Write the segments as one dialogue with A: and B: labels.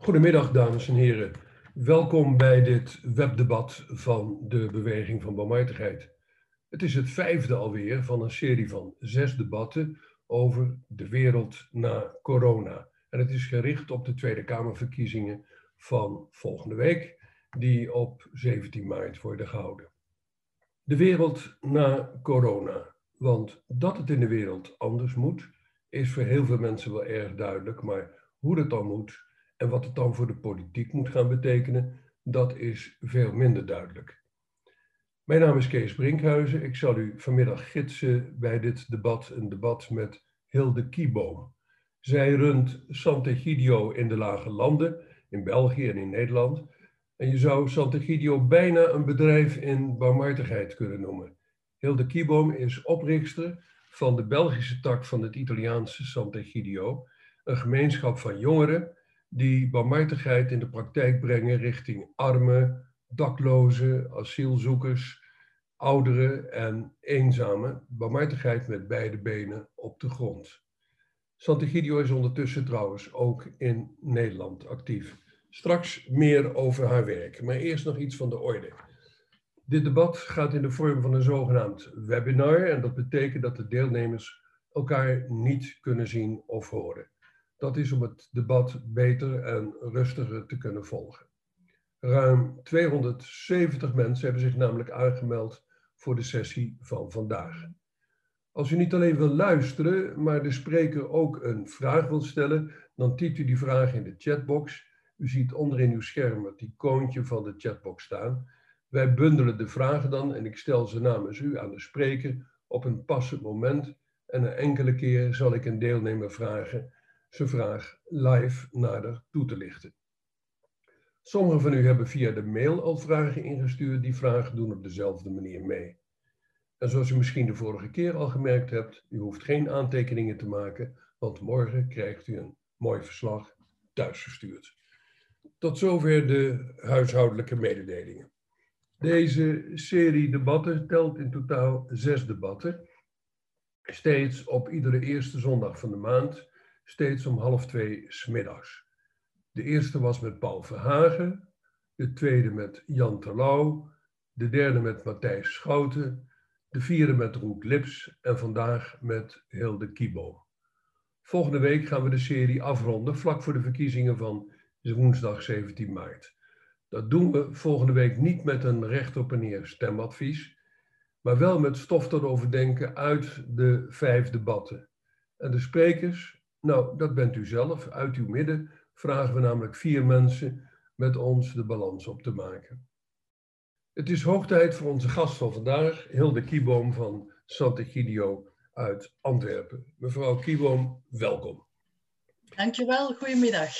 A: Goedemiddag, dames en heren. Welkom bij dit webdebat van de Beweging van Barmhartigheid. Het is het vijfde alweer van een serie van zes debatten over de wereld na corona. En het is gericht op de Tweede Kamerverkiezingen van volgende week, die op 17 maart worden gehouden. De wereld na corona. Want dat het in de wereld anders moet, is voor heel veel mensen wel erg duidelijk. Maar hoe dat dan moet en wat het dan voor de politiek moet gaan betekenen, dat is veel minder duidelijk. Mijn naam is Kees Brinkhuizen. Ik zal u vanmiddag gidsen bij dit debat, een debat met Hilde Kieboom. Zij runt Sant'Egidio in de Lage Landen, in België en in Nederland. En je zou Sant'Egidio bijna een bedrijf in barmhartigheid kunnen noemen. Hilde Kieboom is oprichter van de Belgische tak van het Italiaanse Sant'Egidio, een gemeenschap van jongeren die barmhartigheid in de praktijk brengen richting armen, daklozen, asielzoekers, ouderen en eenzamen. Barmhartigheid met beide benen op de grond. Sant'Egidio is ondertussen trouwens ook in Nederland actief. Straks meer over haar werk, maar eerst nog iets van de orde. Dit debat gaat in de vorm van een zogenaamd webinar en dat betekent dat de deelnemers elkaar niet kunnen zien of horen. Dat is om het debat beter en rustiger te kunnen volgen. Ruim 270 mensen hebben zich namelijk aangemeld voor de sessie van vandaag. Als u niet alleen wil luisteren, maar de spreker ook een vraag wil stellen, dan typt u die vraag in de chatbox. U ziet onderin uw scherm het icoontje van de chatbox staan. Wij bundelen de vragen dan en ik stel ze namens u aan de spreker op een passend moment. En een enkele keer zal ik een deelnemer vragen zijn vraag live nader toe te lichten. Sommigen van u hebben via de mail al vragen ingestuurd. Die vragen doen op dezelfde manier mee. En zoals u misschien de vorige keer al gemerkt hebt, u hoeft geen aantekeningen te maken, want morgen krijgt u een mooi verslag thuisgestuurd. Tot zover de huishoudelijke mededelingen. Deze serie debatten telt in totaal zes debatten, steeds op iedere eerste zondag van de maand, steeds om half twee smiddags. De eerste was met Paul Verhagen, de tweede met Jan Terlouw, de derde met Matthijs Schouten, de vierde met Roek Lips en vandaag met Hilde Kiebo. Volgende week gaan we de serie afronden, vlak voor de verkiezingen van woensdag 17 maart. Dat doen we volgende week niet met een recht op en neer stemadvies, maar wel met stof tot overdenken uit de vijf debatten. En de sprekers, nou, dat bent u zelf. Uit uw midden vragen we namelijk vier mensen met ons de balans op te maken. Het is hoog tijd voor onze gast van vandaag, Hilde Kieboom van Sant'Egidio uit Antwerpen. Mevrouw Kieboom, welkom.
B: Dankjewel, goedemiddag.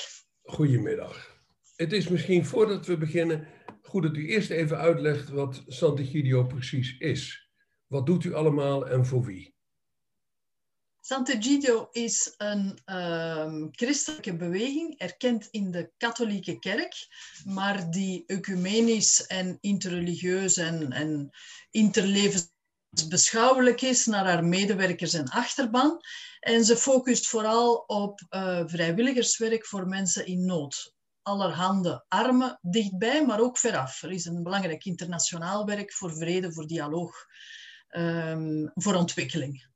A: Goedemiddag. Het is misschien voordat we beginnen goed dat u eerst even uitlegt wat Sant'Egidio precies is. Wat doet u allemaal en voor wie?
B: Sant'Egidio is een um, christelijke beweging, erkend in de katholieke kerk, maar die ecumenisch en interreligieus en, en interlevensbeschouwelijk is naar haar medewerkers en achterban. En ze focust vooral op uh, vrijwilligerswerk voor mensen in nood allerhande armen dichtbij, maar ook veraf. Er is een belangrijk internationaal werk voor vrede, voor dialoog, um, voor ontwikkeling.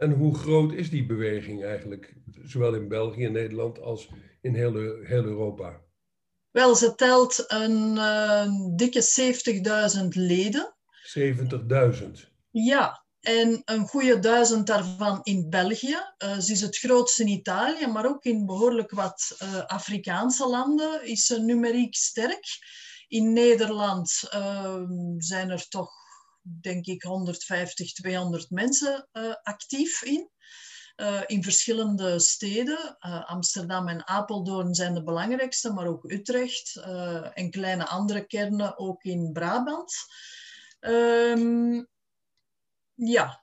A: En hoe groot is die beweging eigenlijk, zowel in België en Nederland als in heel, heel Europa?
B: Wel, ze telt een uh, dikke 70.000 leden.
A: 70.000?
B: Ja, en een goede duizend daarvan in België. Uh, ze is het grootste in Italië, maar ook in behoorlijk wat uh, Afrikaanse landen is ze numeriek sterk. In Nederland uh, zijn er toch denk ik 150, 200 mensen uh, actief in. Uh, in verschillende steden. Uh, Amsterdam en Apeldoorn zijn de belangrijkste, maar ook Utrecht en kleine andere kernen ook in Brabant. Um, ja,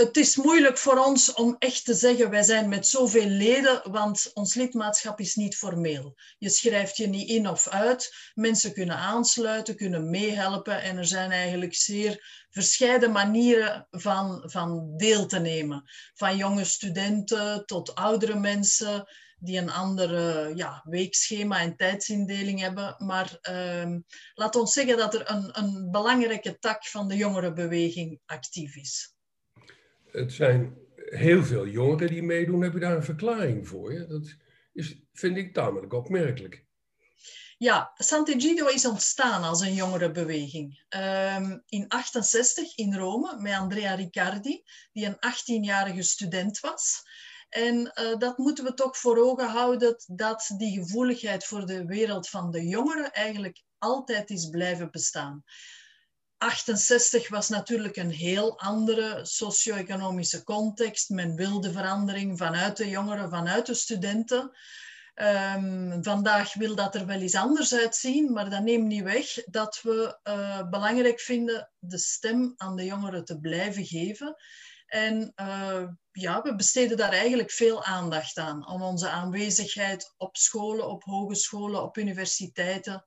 B: het is moeilijk voor ons om echt te zeggen, wij zijn met zoveel leden, want ons lidmaatschap is niet formeel. Je schrijft je niet in of uit. Mensen kunnen aansluiten, kunnen meehelpen en er zijn eigenlijk zeer verscheiden manieren van, van deel te nemen. Van jonge studenten tot oudere mensen die een ander ja, weekschema en tijdsindeling hebben. Maar uh, laat ons zeggen dat er een, een belangrijke tak van de jongerenbeweging actief is
A: het zijn heel veel jongeren die meedoen. Heb je daar een verklaring voor? Dat is, vind ik tamelijk opmerkelijk.
B: Ja, Sant'Egidio is ontstaan als een jongerenbeweging. Um, in 68 in Rome met Andrea Riccardi, die een 18-jarige student was. En uh, dat moeten we toch voor ogen houden, dat die gevoeligheid voor de wereld van de jongeren eigenlijk altijd is blijven bestaan. 68 was natuurlijk een heel andere socio-economische context. Men wilde verandering vanuit de jongeren, vanuit de studenten. Um, vandaag wil dat er wel eens anders uitzien, maar dat neemt niet weg dat we uh, belangrijk vinden de stem aan de jongeren te blijven geven. En uh, ja, we besteden daar eigenlijk veel aandacht aan, om onze aanwezigheid op scholen, op hogescholen, op universiteiten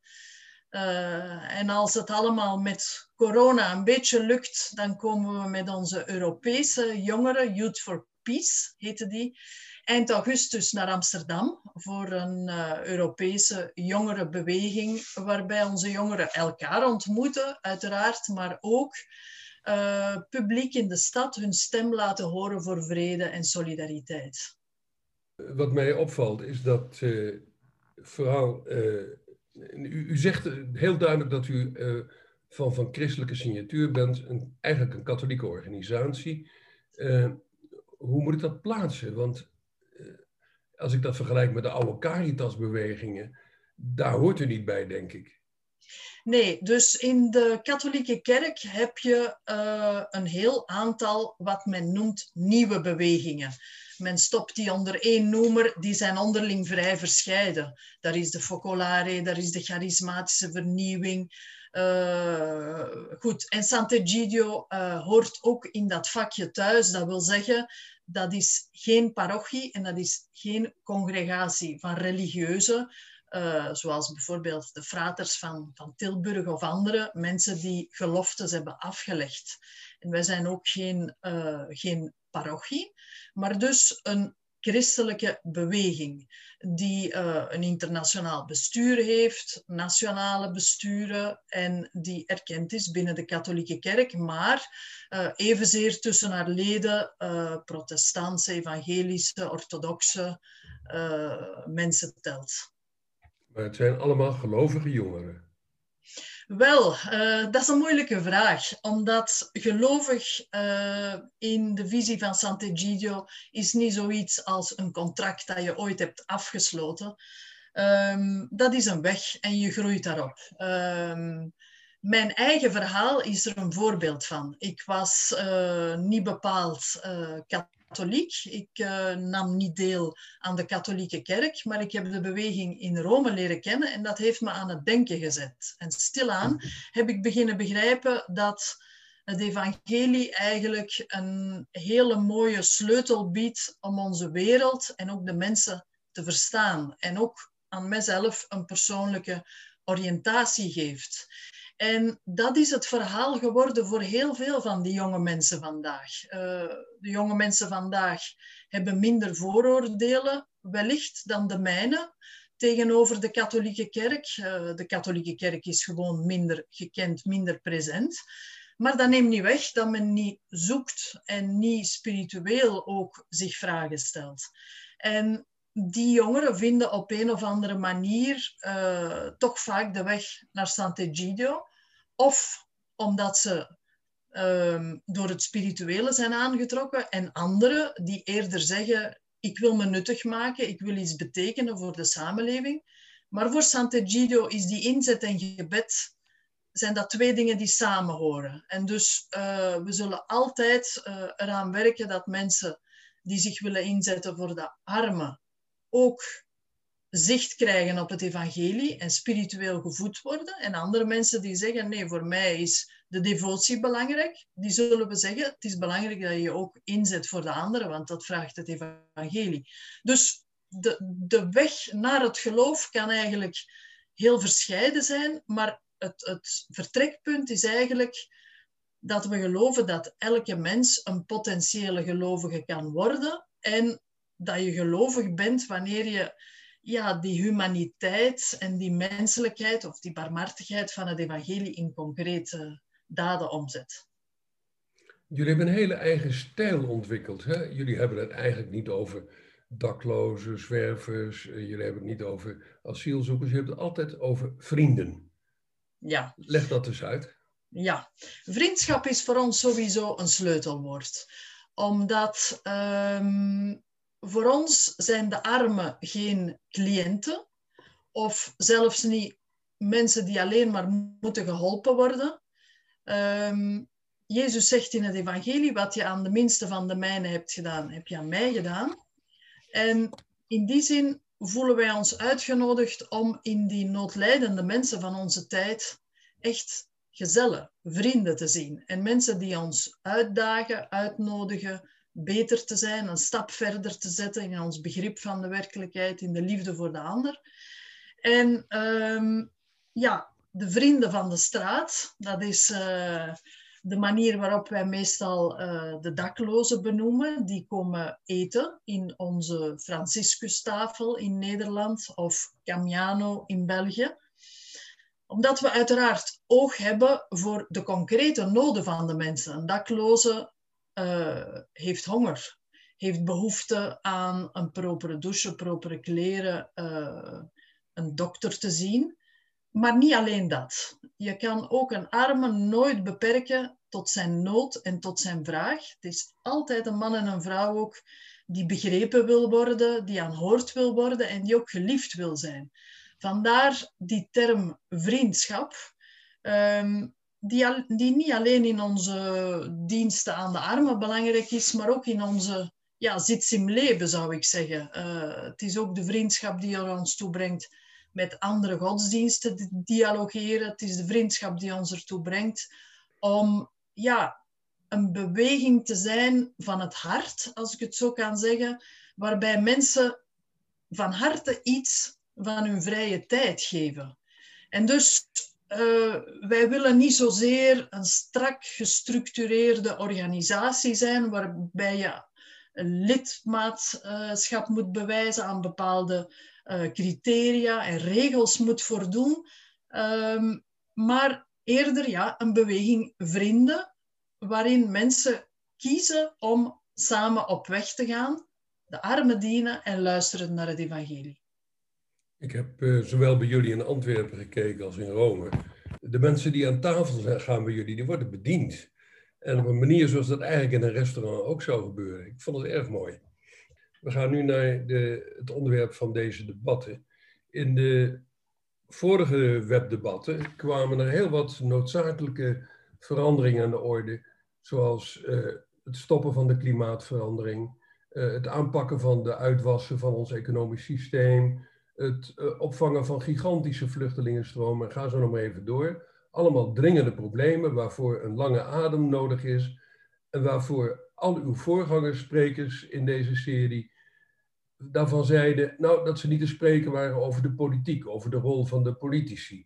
B: uh, en als het allemaal met corona een beetje lukt, dan komen we met onze Europese jongeren, Youth for Peace heette die, eind augustus naar Amsterdam voor een uh, Europese jongerenbeweging, waarbij onze jongeren elkaar ontmoeten, uiteraard, maar ook uh, publiek in de stad hun stem laten horen voor vrede en solidariteit.
A: Wat mij opvalt is dat vooral u, zegt heel duidelijk dat u uh, van, van christelijke signatuur bent, een, eigenlijk een katholieke organisatie. Uh, hoe moet ik dat plaatsen? Want als ik dat vergelijk met de oude Caritas-bewegingen, daar hoort u niet bij, denk ik.
B: Nee, dus in de katholieke kerk heb je een heel aantal wat men noemt nieuwe bewegingen. Men stopt die onder één noemer, die zijn onderling vrij verscheiden. Daar is de Focolare, daar is de charismatische vernieuwing. Uh, goed, en Sant'Egidio uh, hoort ook in dat vakje thuis. Dat wil zeggen, dat is geen parochie en dat is geen congregatie van religieuzen uh, zoals bijvoorbeeld de fraters van, van Tilburg of andere mensen die geloftes hebben afgelegd. En wij zijn ook geen, geen parochie, maar dus een christelijke beweging die uh, een internationaal bestuur heeft, nationale besturen en die erkend is binnen de katholieke kerk, maar uh, evenzeer tussen haar leden uh, protestantse, evangelische, orthodoxe mensen telt.
A: Maar het zijn allemaal gelovige jongeren.
B: Wel, uh, dat is een moeilijke vraag, omdat gelovig uh, in de visie van Sant'Egidio is niet zoiets als een contract dat je ooit hebt afgesloten. Um, dat is een weg en je groeit daarop. Um, mijn eigen verhaal is er een voorbeeld van. Ik was uh, niet bepaald katholiek. Ik uh, nam niet deel aan de katholieke kerk, maar ik heb de beweging in Rome leren kennen en dat heeft me aan het denken gezet. En stilaan heb ik beginnen begrijpen dat het evangelie eigenlijk een hele mooie sleutel biedt om onze wereld en ook de mensen te verstaan. En ook aan mezelf een persoonlijke oriëntatie geeft. En dat is het verhaal geworden voor heel veel van die jonge mensen vandaag. Uh, de jonge mensen vandaag hebben minder vooroordelen, wellicht, dan de mijne tegenover de katholieke kerk. Uh, de katholieke kerk is gewoon minder gekend, minder present. Maar dat neemt niet weg dat men niet zoekt en niet spiritueel ook zich vragen stelt. En die jongeren vinden op een of andere manier uh, toch vaak de weg naar Sant'Egidio. Of omdat ze um, door het spirituele zijn aangetrokken. En anderen die eerder zeggen, ik wil me nuttig maken, ik wil iets betekenen voor de samenleving. Maar voor Sant'Egidio is die inzet en gebed, zijn dat twee dingen die samenhoren. En dus uh, we zullen altijd uh, eraan werken dat mensen die zich willen inzetten voor de armen, ook zicht krijgen op het evangelie en spiritueel gevoed worden. En andere mensen die zeggen, nee, voor mij is de devotie belangrijk. Die zullen we zeggen, het is belangrijk dat je ook inzet voor de anderen, want dat vraagt het evangelie. Dus de, de weg naar het geloof kan eigenlijk heel verscheiden zijn, maar het, het vertrekpunt is eigenlijk dat we geloven dat elke mens een potentiële gelovige kan worden en dat je gelovig bent wanneer je ja, die humaniteit en die menselijkheid of die barmhartigheid van het evangelie in concrete daden omzet.
A: Jullie hebben een hele eigen stijl ontwikkeld. Hè? Jullie hebben het eigenlijk niet over daklozen, zwervers, eh, jullie hebben het niet over asielzoekers, je hebt het altijd over vrienden.
B: Ja.
A: Leg dat eens uit.
B: Ja, vriendschap is voor ons sowieso een sleutelwoord. Omdat um, voor ons zijn de armen geen cliënten of zelfs niet mensen die alleen maar moeten geholpen worden. Um, Jezus zegt in het evangelie, wat je aan de minste van de mijnen hebt gedaan, heb je aan mij gedaan. En in die zin voelen wij ons uitgenodigd om in die noodlijdende mensen van onze tijd echt gezellen, vrienden te zien. En mensen die ons uitdagen, uitnodigen, beter te zijn, een stap verder te zetten in ons begrip van de werkelijkheid, in de liefde voor de ander. En um, ja, de vrienden van de straat, dat is uh, de manier waarop wij meestal uh, de daklozen benoemen. Die komen eten in onze Franciscustafel in Nederland of Camiano in België omdat we uiteraard oog hebben voor de concrete noden van de mensen. Een dakloze uh, heeft honger, heeft behoefte aan een propere douche, propere kleren, uh, een dokter te zien. Maar niet alleen dat. Je kan ook een arme nooit beperken tot zijn nood en tot zijn vraag. Het is altijd een man en een vrouw ook die begrepen wil worden, die aanhoord wil worden en die ook geliefd wil zijn. Vandaar die term vriendschap. Um, die, die niet alleen in onze diensten aan de armen belangrijk is, maar ook in onze ja, zitsim leven, zou ik zeggen. Uh, het is ook de vriendschap die er ons toe brengt met andere godsdiensten te dialogeren. Het is de vriendschap die ons ertoe brengt om ja, een beweging te zijn van het hart, als ik het zo kan zeggen, waarbij mensen van harte iets van hun vrije tijd geven. En dus uh, wij willen niet zozeer een strak gestructureerde organisatie zijn waarbij je een lidmaatschap moet bewijzen aan bepaalde uh, criteria en regels moet voldoen. Um, maar eerder ja, een beweging vrienden waarin mensen kiezen om samen op weg te gaan, de armen dienen en luisteren naar het evangelie.
A: Ik heb uh, zowel bij jullie in Antwerpen gekeken als in Rome. De mensen die aan tafel gaan bij jullie, die worden bediend. En op een manier zoals dat eigenlijk in een restaurant ook zou gebeuren. Ik vond het erg mooi. We gaan nu naar de, het onderwerp van deze debatten. In de vorige webdebatten kwamen er heel wat noodzakelijke veranderingen aan de orde. Zoals uh, het stoppen van de klimaatverandering, uh, het aanpakken van de uitwassen van ons economisch systeem, het uh, opvangen van gigantische vluchtelingenstromen, ga zo nog maar even door. Allemaal dringende problemen waarvoor een lange adem nodig is en waarvoor al uw voorgangersprekers in deze serie daarvan zeiden nou, dat ze niet te spreken waren over de politiek, over de rol van de politici.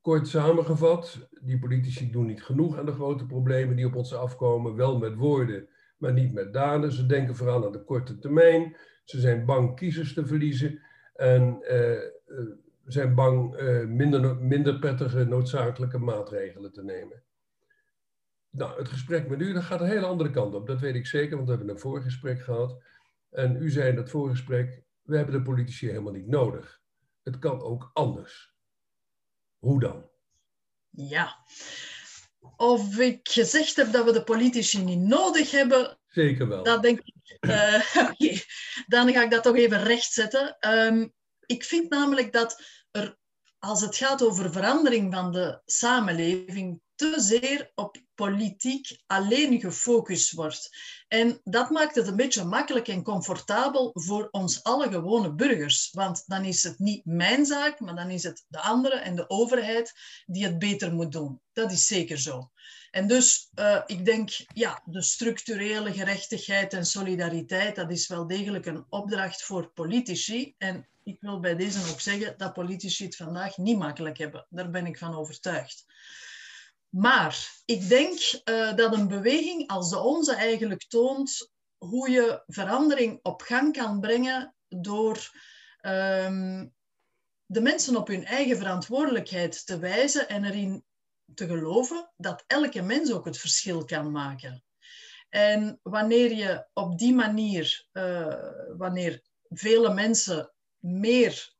A: Kort samengevat, die politici doen niet genoeg aan de grote problemen die op ons afkomen, wel met woorden, maar niet met daden. Ze denken vooral aan de korte termijn. Ze zijn bang kiezers te verliezen en uh, zijn bang uh, minder, minder prettige noodzakelijke maatregelen te nemen. Nou, het gesprek met u dat gaat een hele andere kant op. Dat weet ik zeker, want we hebben een voorgesprek gehad. En u zei in dat voorgesprek, we hebben de politici helemaal niet nodig. Het kan ook anders. Hoe dan?
B: Ja. Of ik gezegd heb dat we de politici niet nodig hebben,
A: Zeker wel.
B: Dat denk ik. Uh, okay. Dan ga ik dat toch even rechtzetten. Um, ik vind namelijk dat er, als het gaat over verandering van de samenleving, te zeer op politiek alleen gefocust wordt. En dat maakt het een beetje makkelijk en comfortabel voor ons alle gewone burgers. Want dan is het niet mijn zaak, maar dan is het de andere en de overheid die het beter moet doen. Dat is zeker zo. En dus, uh, ik denk, ja, de structurele gerechtigheid en solidariteit, dat is wel degelijk een opdracht voor politici. En ik wil bij deze ook zeggen dat politici het vandaag niet makkelijk hebben. Daar ben ik van overtuigd. Maar ik denk uh, dat een beweging als de onze eigenlijk toont hoe je verandering op gang kan brengen door um, de mensen op hun eigen verantwoordelijkheid te wijzen en erin te geloven dat elke mens ook het verschil kan maken. En wanneer je op die manier, uh, wanneer vele mensen meer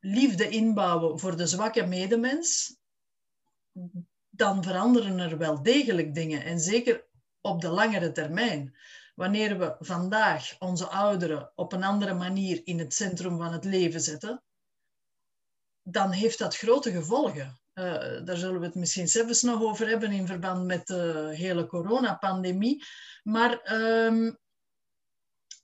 B: liefde inbouwen voor de zwakke medemens, dan veranderen er wel degelijk dingen. En zeker op de langere termijn. Wanneer we vandaag onze ouderen op een andere manier in het centrum van het leven zetten, dan heeft dat grote gevolgen. Uh, daar zullen we het misschien zelfs nog over hebben in verband met de hele coronapandemie. Maar um,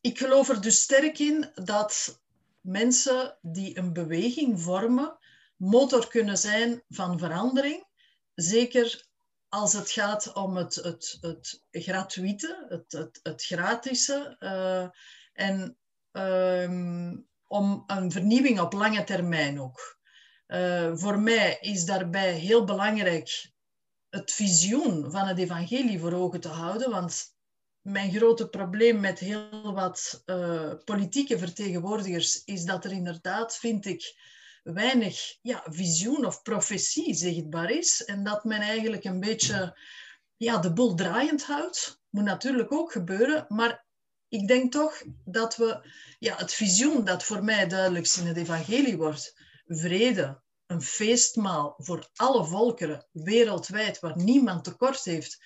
B: ik geloof er dus sterk in dat mensen die een beweging vormen, motor kunnen zijn van verandering. Zeker als het gaat om het, het, het gratuite, het, het, het gratische. Uh, en um, om een vernieuwing op lange termijn ook. Uh, voor mij is daarbij heel belangrijk het visioen van het evangelie voor ogen te houden. Want mijn grote probleem met heel wat uh, politieke vertegenwoordigers is dat er inderdaad, vind ik, weinig ja, visioen of profetie zichtbaar is. En dat men eigenlijk een beetje ja, de boel draaiend houdt. Moet natuurlijk ook gebeuren, maar ik denk toch dat we ja, het visioen dat voor mij duidelijkst in het evangelie wordt, vrede, een feestmaal voor alle volkeren wereldwijd, waar niemand tekort heeft,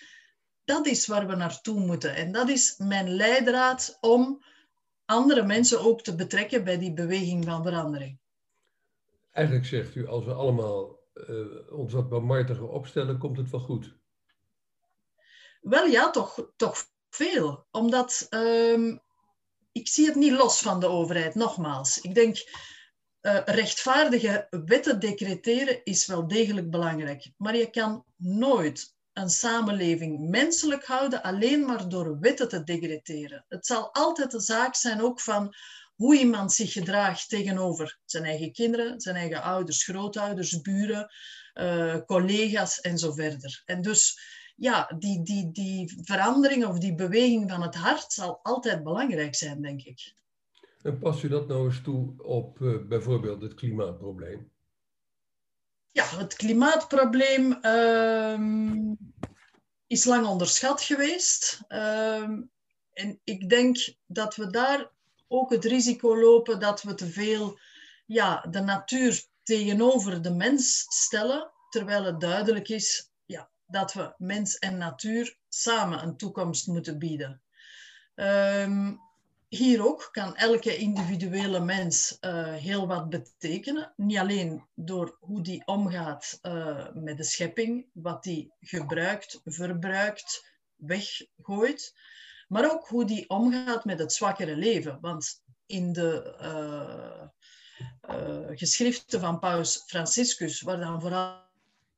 B: dat is waar we naartoe moeten. En dat is mijn leidraad om andere mensen ook te betrekken bij die beweging van verandering.
A: Eigenlijk zegt u, als we allemaal uh, ons wat barmhartiger opstellen, komt het wel goed.
B: Wel ja, toch, toch veel. Omdat um, ik zie het niet los van de overheid, nogmaals. Ik denk, uh, rechtvaardige wetten decreteren is wel degelijk belangrijk. Maar je kan nooit een samenleving menselijk houden alleen maar door wetten te decreteren. Het zal altijd de zaak zijn ook van hoe iemand zich gedraagt tegenover zijn eigen kinderen, zijn eigen ouders, grootouders, buren, uh, collega's en zo verder. En dus ja, die, die, die verandering of die beweging van het hart zal altijd belangrijk zijn, denk ik.
A: En pas u dat nou eens toe op uh, bijvoorbeeld het klimaatprobleem?
B: Ja, het klimaatprobleem uh, is lang onderschat geweest. Uh, en ik denk dat we daar ook het risico lopen dat we te veel ja, de natuur tegenover de mens stellen, terwijl het duidelijk is ja, dat we mens en natuur samen een toekomst moeten bieden. Um, hier ook kan elke individuele mens uh, heel wat betekenen. Niet alleen door hoe die omgaat uh, met de schepping, wat die gebruikt, verbruikt, weggooit, maar ook hoe die omgaat met het zwakkere leven. Want in de uh, geschriften van Paus Franciscus, waar dan vooral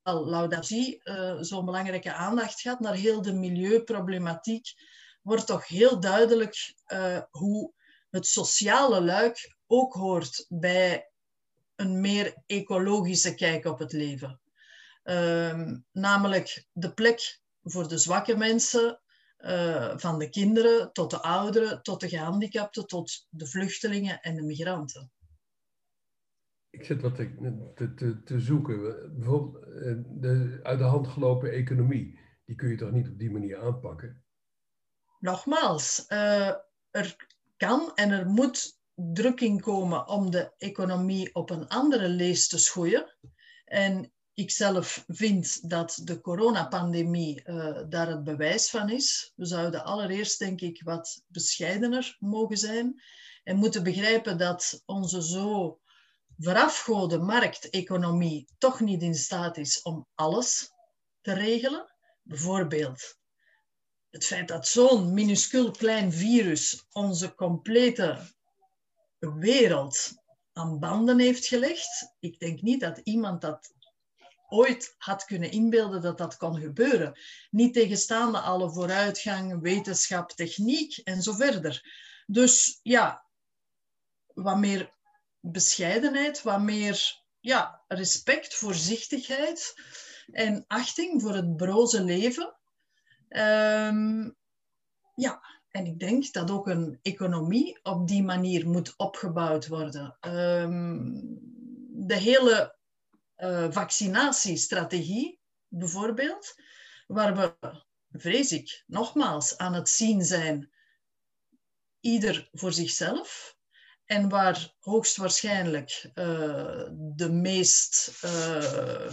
B: Laudatie zo'n belangrijke aandacht gaat naar heel de milieuproblematiek, wordt toch heel duidelijk uh, hoe het sociale luik ook hoort bij een meer ecologische kijk op het leven. Uh, namelijk de plek voor de zwakke mensen, uh, van de kinderen tot de ouderen, tot de gehandicapten, tot de vluchtelingen en de migranten.
A: Ik zit wat te, te, te zoeken. Bijvoorbeeld eh, de uit de hand gelopen economie. Die kun je toch niet op die manier aanpakken?
B: Nogmaals, uh, er kan en er moet drukking komen om de economie op een andere lees te schoeien. En ik zelf vind dat de coronapandemie uh, daar het bewijs van is. We zouden allereerst, denk ik, wat bescheidener mogen zijn en moeten begrijpen dat onze zo verafgode markteconomie toch niet in staat is om alles te regelen. Bijvoorbeeld het feit dat zo'n minuscuul klein virus onze complete wereld aan banden heeft gelegd. Ik denk niet dat iemand dat ooit had kunnen inbeelden dat dat kon gebeuren. Niet tegenstaande alle vooruitgang, wetenschap, techniek en zo verder. Dus ja, wat meer bescheidenheid, wat meer ja, respect, voorzichtigheid en achting voor het broze leven. Um, ja, en ik denk dat ook een economie op die manier moet opgebouwd worden. Um, de hele uh, vaccinatiestrategie, bijvoorbeeld, waar we, vrees ik, nogmaals aan het zien zijn, ieder voor zichzelf. En waar hoogstwaarschijnlijk uh, de meest eh,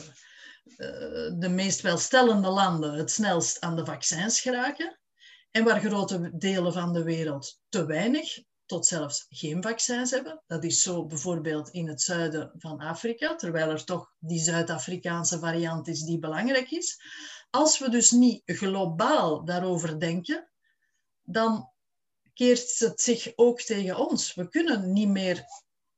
B: de meest welstellende landen het snelst aan de vaccins geraken en waar grote delen van de wereld te weinig tot zelfs geen vaccins hebben. Dat is zo bijvoorbeeld in het zuiden van Afrika, terwijl er toch die Zuid-Afrikaanse variant is die belangrijk is. Als we dus niet globaal daarover denken, dan keert het zich ook tegen ons. We kunnen niet meer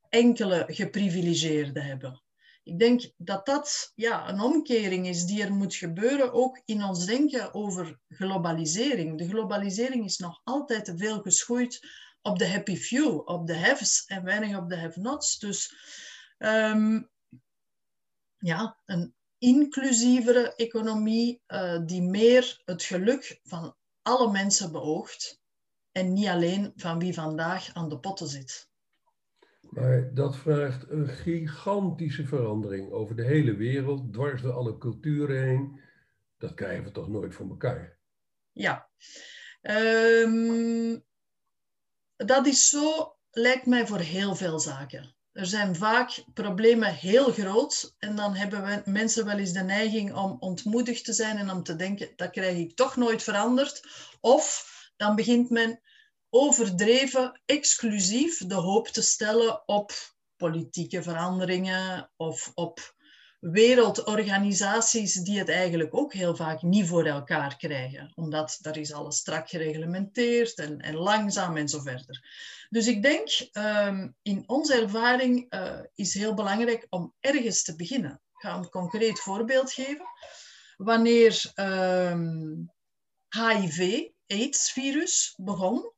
B: enkele geprivilegeerden hebben ik denk dat dat ja, een omkering is die er moet gebeuren, ook in ons denken over globalisering. De globalisering is nog altijd te veel geschoeid op de happy few, op de haves en weinig op de have-nots. Dus um, ja, een inclusievere economie uh, die meer het geluk van alle mensen beoogt en niet alleen van wie vandaag aan de potten zit.
A: Maar dat vraagt een gigantische verandering over de hele wereld, dwars door alle culturen heen. Dat krijgen we toch nooit voor elkaar?
B: Ja. Um, dat is zo, lijkt mij voor heel veel zaken. Er zijn vaak problemen heel groot en dan hebben we, mensen wel eens de neiging om ontmoedigd te zijn en om te denken, dat krijg ik toch nooit veranderd. Of dan begint men overdreven exclusief de hoop te stellen op politieke veranderingen of op wereldorganisaties die het eigenlijk ook heel vaak niet voor elkaar krijgen. Omdat daar is alles strak gereglementeerd en, en langzaam en zo verder. Dus ik denk, um, in onze ervaring uh, is heel belangrijk om ergens te beginnen. Ik ga een concreet voorbeeld geven. Wanneer um, ehm, HIV, AIDS-virus, begon,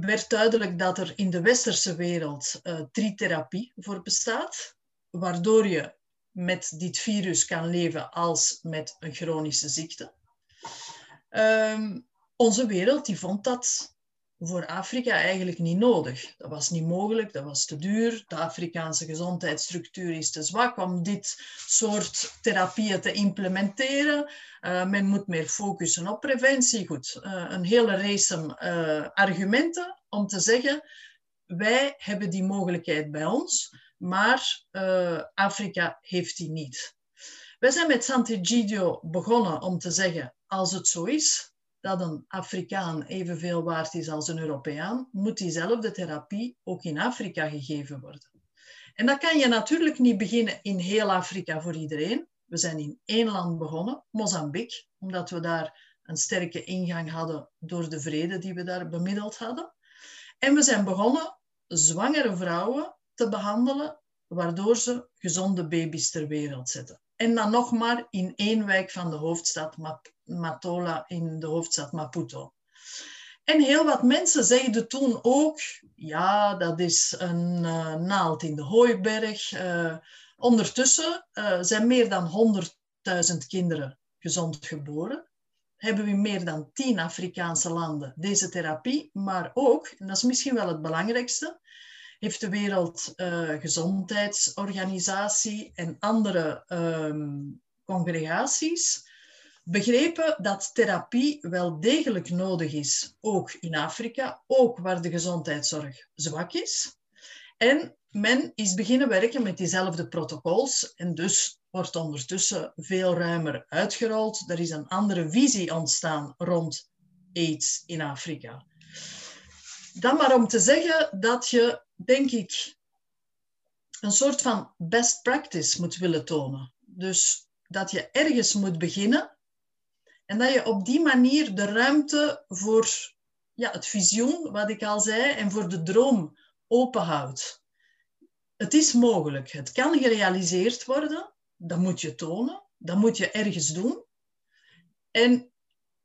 B: werd duidelijk dat er in de westerse wereld uh, tritherapie voor bestaat, waardoor je met dit virus kan leven als met een chronische ziekte. Um, onze wereld die vond dat voor Afrika eigenlijk niet nodig. Dat was niet mogelijk, dat was te duur. De Afrikaanse gezondheidsstructuur is te zwak om dit soort therapieën te implementeren. Uh, men moet meer focussen op preventie. Goed, uh, een hele race uh, argumenten om te zeggen, wij hebben die mogelijkheid bij ons, maar Afrika heeft die niet. Wij zijn met Sant'Egidio begonnen om te zeggen, als het zo is, dat een Afrikaan evenveel waard is als een Europeaan, moet diezelfde therapie ook in Afrika gegeven worden. En dat kan je natuurlijk niet beginnen in heel Afrika voor iedereen. We zijn in één land begonnen, Mozambique, omdat we daar een sterke ingang hadden door de vrede die we daar bemiddeld hadden. En we zijn begonnen zwangere vrouwen te behandelen, waardoor ze gezonde baby's ter wereld zetten. En dan nog maar in één wijk van de hoofdstad Matola, in de hoofdstad Maputo. En heel wat mensen zeiden toen ook, ja, dat is een uh, naald in de hooiberg. Uh, ondertussen uh, zijn meer dan 100.000 kinderen gezond geboren. Hebben we meer dan 10 Afrikaanse landen deze therapie, maar ook, en dat is misschien wel het belangrijkste, heeft de Wereldgezondheidsorganisatie en andere um, congregaties begrepen dat therapie wel degelijk nodig is, ook in Afrika, ook waar de gezondheidszorg zwak is. En men is beginnen werken met diezelfde protocols en dus wordt ondertussen veel ruimer uitgerold. Er is een andere visie ontstaan rond AIDS in Afrika. Dan maar om te zeggen dat je, denk ik, een soort van best practice moet willen tonen. Dus dat je ergens moet beginnen En dat je op die manier de ruimte voor ja, het visioen, wat ik al zei, en voor de droom openhoudt. Het is mogelijk. Het kan gerealiseerd worden. Dat moet je tonen. Dat moet je ergens doen. En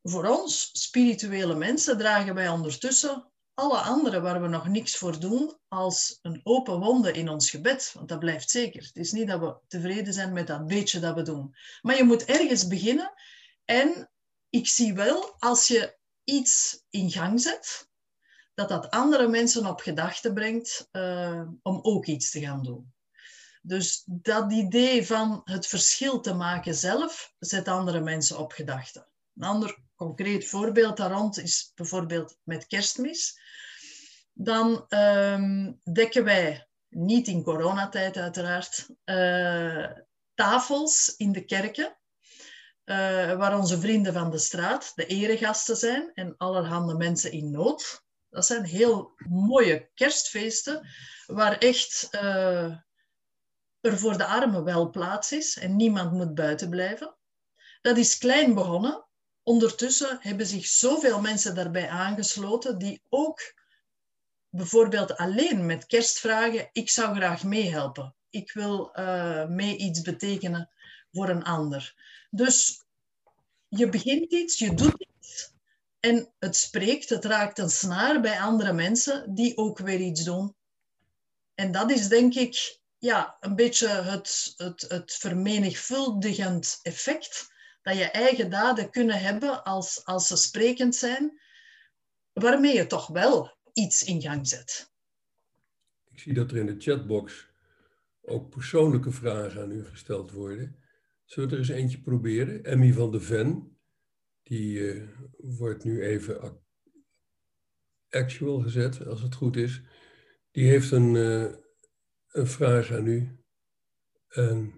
B: voor ons, spirituele mensen, dragen wij ondertussen alle anderen waar we nog niks voor doen, als een open wonde in ons gebed. Want dat blijft zeker. Het is niet dat we tevreden zijn met dat beetje dat we doen. Maar je moet ergens beginnen. En ik zie wel, als je iets in gang zet, dat dat andere mensen op gedachten brengt uh, om ook iets te gaan doen. Dus dat idee van het verschil te maken zelf, zet andere mensen op gedachten. Een ander concreet voorbeeld daar rond is bijvoorbeeld met kerstmis. Dan um, dekken wij, niet in coronatijd uiteraard, uh, tafels in de kerken uh, waar onze vrienden van de straat de eregasten zijn en allerhande mensen in nood. Dat zijn heel mooie kerstfeesten waar echt uh, er voor de armen wel plaats is en niemand moet buiten blijven. Dat is klein begonnen. Ondertussen hebben zich zoveel mensen daarbij aangesloten die ook bijvoorbeeld alleen met kerstvragen, ik zou graag meehelpen. Ik wil uh, mee iets betekenen voor een ander. Dus je begint iets, je doet iets en het spreekt, het raakt een snaar bij andere mensen die ook weer iets doen. En dat is denk ik ja, een beetje het, het, het vermenigvuldigend effect dat je eigen daden kunnen hebben als, als ze sprekend zijn, waarmee je toch wel iets in gang zet.
A: Ik zie dat er in de chatbox ook persoonlijke vragen aan u gesteld worden. Zullen we er eens eentje proberen? Emmy van de Ven, die uh, wordt nu even actual gezet, als het goed is. Die heeft een, uh, een vraag aan u en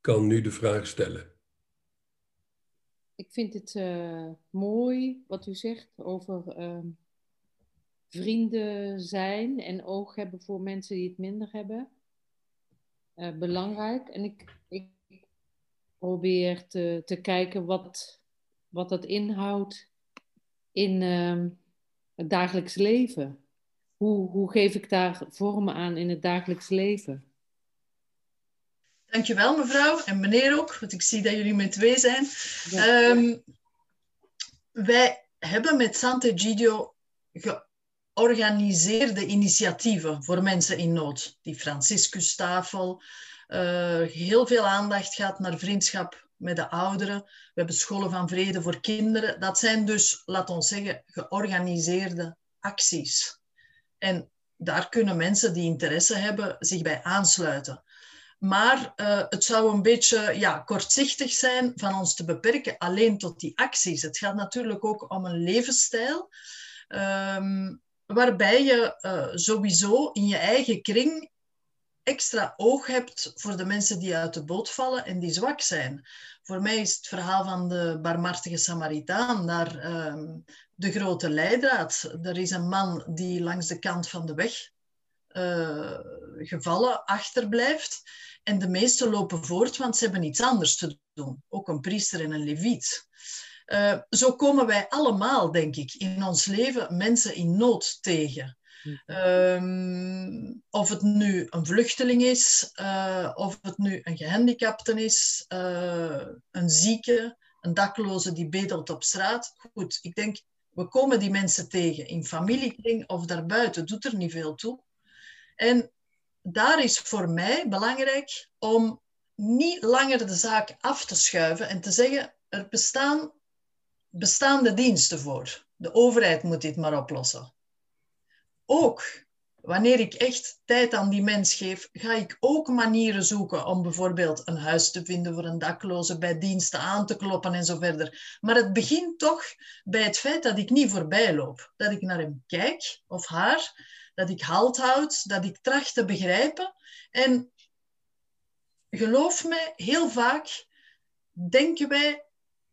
A: kan nu de vraag stellen.
C: Ik vind het uh, mooi wat u zegt over uh, vrienden zijn en oog hebben voor mensen die het minder hebben. Belangrijk. En ik probeer te, te kijken wat, wat dat inhoudt in ehm, het dagelijks leven. Hoe, hoe geef ik daar vormen aan in het dagelijks leven?
B: Dankjewel mevrouw en meneer ook, want ik zie dat jullie met twee zijn. Um, wij hebben met Sant'Egidio georganiseerde initiatieven voor mensen in nood. Die Franciscustafel, heel veel aandacht gaat naar vriendschap met de ouderen. We hebben scholen van vrede voor kinderen. Dat zijn dus, laat ons zeggen, georganiseerde acties. En daar kunnen mensen die interesse hebben zich bij aansluiten. Maar uh, het zou een beetje ja, kortzichtig zijn van ons te beperken alleen tot die acties. Het gaat natuurlijk ook om een levensstijl. Um, waarbij je uh, sowieso in je eigen kring extra oog hebt voor de mensen die uit de boot vallen en die zwak zijn. Voor mij is het verhaal van de barmhartige Samaritaan daar uh, de grote leidraad. Er is een man die langs de kant van de weg uh, gevallen achterblijft. En de meesten lopen voort, want ze hebben iets anders te doen. Ook een priester en een leviet. Uh, zo komen wij allemaal, denk ik, in ons leven mensen in nood tegen. Um, of het nu een vluchteling is, uh, of het nu een gehandicapte is, uh, een zieke, een dakloze die bedelt op straat. Goed, ik denk, we komen die mensen tegen in familiekring of daarbuiten, doet er niet veel toe. En daar is voor mij belangrijk om niet langer de zaak af te schuiven en te zeggen, er bestaan bestaande diensten voor. De overheid moet dit maar oplossen ook wanneer ik echt tijd aan die mens geef, ga ik ook manieren zoeken om bijvoorbeeld een huis te vinden voor een dakloze, bij diensten aan te kloppen en zo verder. Maar het begint toch bij het feit dat ik niet voorbij loop. Dat ik naar hem kijk, of haar, dat ik halt houd, dat ik tracht te begrijpen. En geloof me, heel vaak denken wij,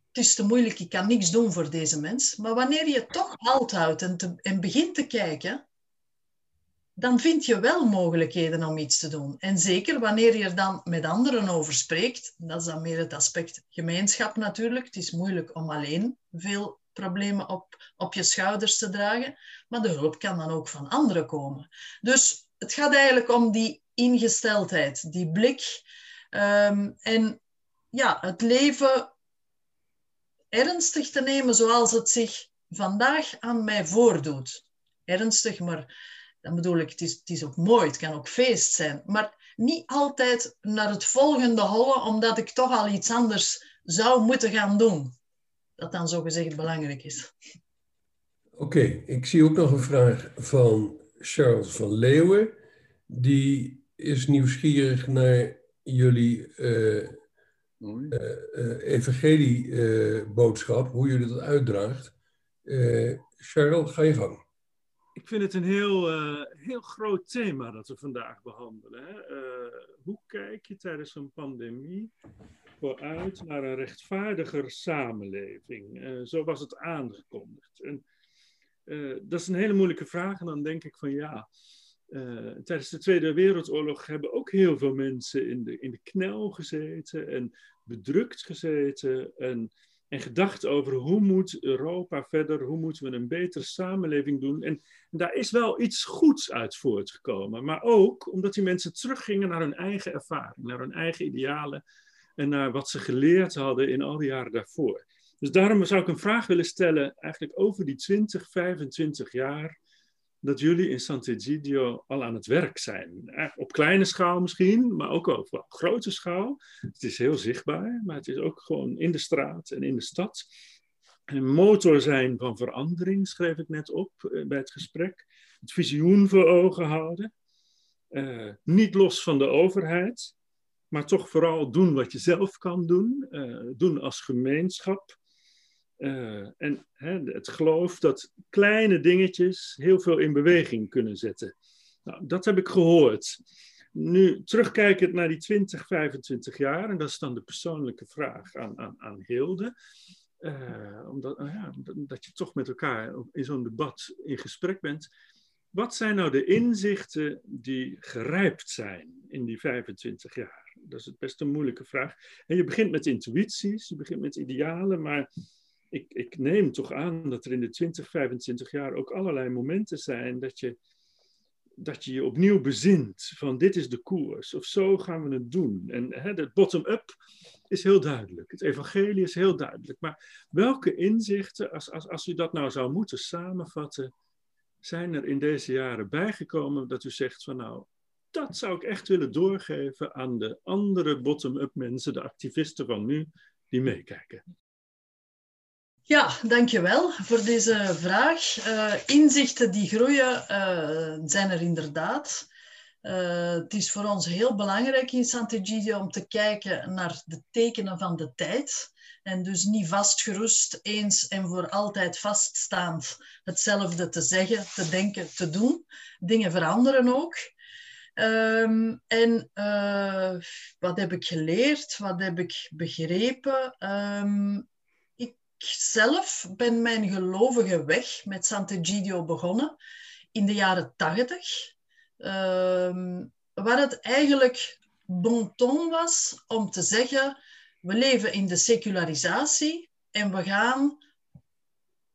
B: het is te moeilijk, ik kan niks doen voor deze mens. Maar wanneer je toch halt houdt en, en begint te kijken, dan vind je wel mogelijkheden om iets te doen. En zeker wanneer je er dan met anderen over spreekt, dat is dan meer het aspect gemeenschap natuurlijk. Het is moeilijk om alleen veel problemen op, op je schouders te dragen, maar de hulp kan dan ook van anderen komen. Dus het gaat eigenlijk om die ingesteldheid, die blik. Ehm, en ja, het leven ernstig te nemen zoals het zich vandaag aan mij voordoet. Ernstig, maar dan bedoel ik, het is, het is ook mooi, het kan ook feest zijn. Maar niet altijd naar het volgende hollen, omdat ik toch al iets anders zou moeten gaan doen. Dat dan zogezegd belangrijk is.
A: Oké, ik zie ook nog een vraag van Charles van Leeuwen. Die is nieuwsgierig naar jullie uh, uh, evangelie-boodschap, hoe jullie dat uitdraagt. Charles, ga je gang.
D: Ik vind het een heel, heel groot thema dat we vandaag behandelen. Hè? hoe kijk je tijdens een pandemie vooruit naar een rechtvaardiger samenleving? zo was het aangekondigd. En, dat is een hele moeilijke vraag en dan denk ik van ja, tijdens de Tweede Wereldoorlog hebben ook heel veel mensen in de, in de knel gezeten en bedrukt gezeten en, en gedacht over hoe moet Europa verder, hoe moeten we een betere samenleving doen. En, daar is wel iets goeds uit voortgekomen, maar ook omdat die mensen teruggingen naar hun eigen ervaring, naar hun eigen idealen en naar wat ze geleerd hadden in al die jaren daarvoor. Dus daarom zou ik een vraag willen stellen, eigenlijk over die 20, 25 jaar dat jullie in Sant'Egidio al aan het werk zijn. Op kleine schaal misschien, maar ook op grote schaal. Het is heel zichtbaar, maar het is ook gewoon in de straat en in de stad. Een motor zijn van verandering, schreef ik net op eh, bij het gesprek. Het visioen voor ogen houden. Uh, niet los van de overheid, maar toch vooral doen wat je zelf kan doen. Doen als gemeenschap. Uh, en hè, het geloof dat kleine dingetjes heel veel in beweging kunnen zetten. Nou, dat heb ik gehoord. Nu, terugkijkend naar die 20, 25 jaar, en dat is dan de persoonlijke vraag aan, aan, aan Hilde. Uh, omdat uh, ja, dat je toch met elkaar in zo'n debat in gesprek bent. Wat zijn nou de inzichten die gerijpt zijn in die 25 jaar? Dat is best een moeilijke vraag. En je begint met intuïties, je begint met idealen, maar ik, ik neem toch aan dat er in de 20, 25 jaar ook allerlei momenten zijn dat je, dat je je opnieuw bezint van dit is de koers of zo gaan we het doen. En het bottom-up is heel duidelijk. Het evangelie is heel duidelijk. Maar welke inzichten, als, als, als u dat nou zou moeten samenvatten, zijn er in deze jaren bijgekomen dat u zegt van nou, dat zou ik echt willen doorgeven aan de andere bottom-up mensen, de activisten van nu, die meekijken.
B: Ja, dankjewel voor deze vraag. Uh, inzichten die groeien uh, zijn er inderdaad. Uh, het is voor ons heel belangrijk in Sant'Egidio om te kijken naar de tekenen van de tijd. En dus niet vastgerust, eens en voor altijd vaststaand hetzelfde te zeggen, te denken, te doen. Dingen veranderen ook. Um, en wat heb ik geleerd? Wat heb ik begrepen? Um, zelf ben mijn gelovige weg met Sant'Egidio begonnen in de jaren tachtig. Uh, waar het eigenlijk bon ton was om te zeggen, we leven in de secularisatie en we gaan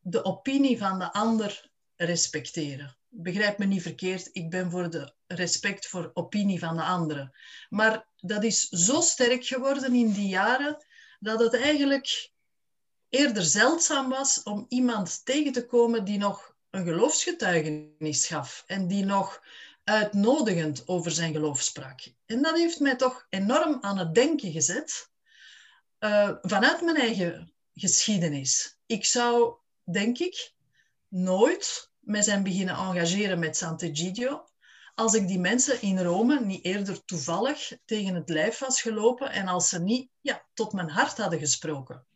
B: de opinie van de ander respecteren. Begrijp me niet verkeerd, ik ben voor de respect voor opinie van de anderen. Maar dat is zo sterk geworden in die jaren dat het eigenlijk eerder zeldzaam was om iemand tegen te komen die nog een geloofsgetuigenis gaf en die nog uitnodigend over zijn geloof sprak. En dat heeft mij toch enorm aan het denken gezet uh, vanuit mijn eigen geschiedenis. Ik zou, denk ik, nooit mij zijn beginnen engageren met Sant'Egidio als ik die mensen in Rome niet eerder toevallig tegen het lijf was gelopen en als ze niet ja, tot mijn hart hadden gesproken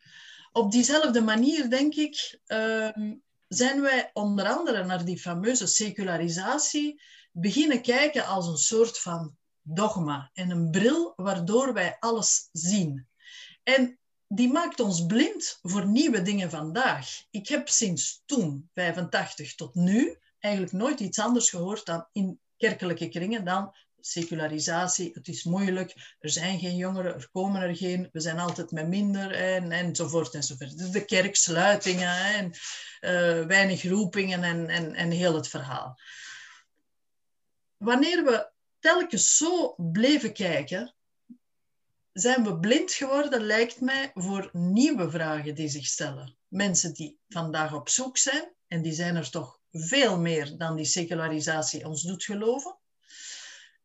B: op diezelfde manier, denk ik, ehm, zijn wij onder andere naar die fameuze secularisatie beginnen kijken als een soort van dogma en een bril waardoor wij alles zien. En die maakt ons blind voor nieuwe dingen vandaag. Ik heb sinds toen, 85 tot nu, eigenlijk nooit iets anders gehoord dan in kerkelijke kringen dan secularisatie, het is moeilijk, er zijn geen jongeren, er komen er geen, we zijn altijd met minder en, enzovoort enzovoort. De kerksluitingen en uh, weinig roepingen en, en, en heel het verhaal. Wanneer we telkens zo bleven kijken, zijn we blind geworden, lijkt mij, voor nieuwe vragen die zich stellen. Mensen die vandaag op zoek zijn, en die zijn er toch veel meer dan die secularisatie ons doet geloven.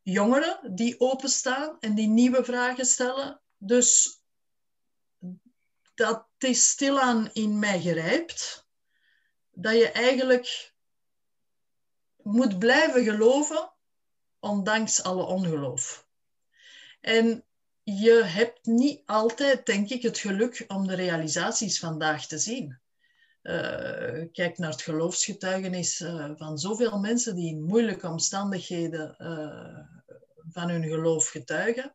B: Jongeren die openstaan en die nieuwe vragen stellen. Dus dat is stilaan in mij gerijpt. Dat je eigenlijk moet blijven geloven, ondanks alle ongeloof. En je hebt niet altijd, denk ik, het geluk om de realisaties vandaag te zien. Uh, kijk naar het geloofsgetuigenis uh, van zoveel mensen die in moeilijke omstandigheden uh, van hun geloof getuigen.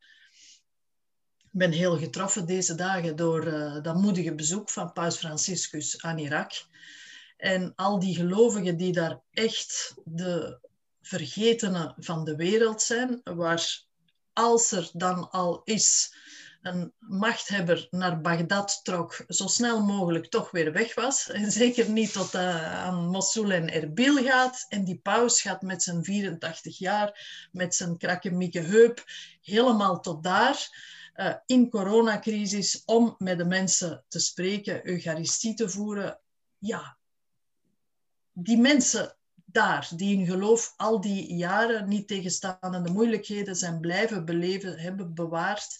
B: Ik ben heel getroffen deze dagen door dat moedige bezoek van Paus Franciscus aan Irak. En al die gelovigen die daar echt de vergetenen van de wereld zijn, waar als er dan al is een machthebber naar Bagdad trok, zo snel mogelijk toch weer weg was. En zeker niet tot uh, aan Mosul en Erbil gaat. En die paus gaat met zijn 84 jaar, met zijn krakkemieke heup, helemaal tot daar. Uh, in coronacrisis, om met de mensen te spreken, Eucharistie te voeren. Ja, die mensen daar, die hun geloof al die jaren, niet tegenstaande de moeilijkheden, zijn blijven beleven, hebben bewaard,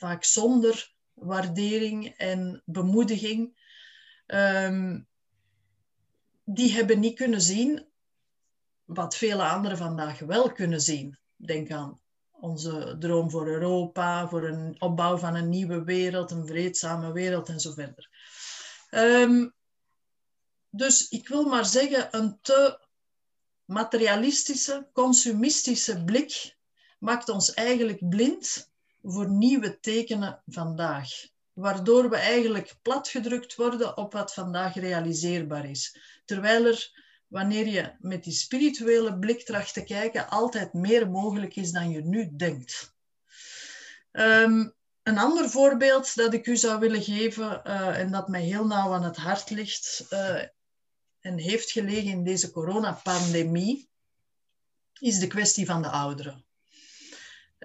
B: vaak zonder waardering en bemoediging, um, die hebben niet kunnen zien wat vele anderen vandaag wel kunnen zien. Denk aan onze droom voor Europa, voor een opbouw van een nieuwe wereld, een vreedzame wereld en zo verder. Um, dus ik wil maar zeggen, een te materialistische, consumistische blik maakt ons eigenlijk blind voor nieuwe tekenen vandaag. Waardoor we eigenlijk platgedrukt worden op wat vandaag realiseerbaar is. Terwijl er, wanneer je met die spirituele blik tracht te kijken, altijd meer mogelijk is dan je nu denkt. Um, een ander voorbeeld dat ik u zou willen geven uh, en dat mij heel nauw aan het hart ligt, uh, en heeft gelegen in deze coronapandemie, is de kwestie van de ouderen.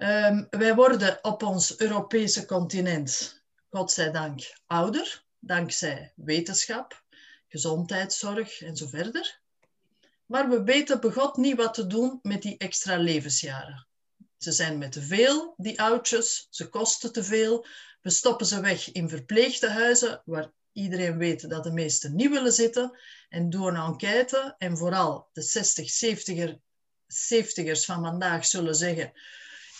B: Um, wij worden op ons Europese continent, godzijdank, ouder, dankzij wetenschap, gezondheidszorg en verder. Maar we weten begot niet wat te doen met die extra levensjaren. Ze zijn met te veel, die oudjes, ze kosten te veel. We stoppen ze weg in verpleegtehuizen, waar iedereen weet dat de meesten niet willen zitten. En door een enquête, en vooral de 60, 70er, 70ers van vandaag zullen zeggen,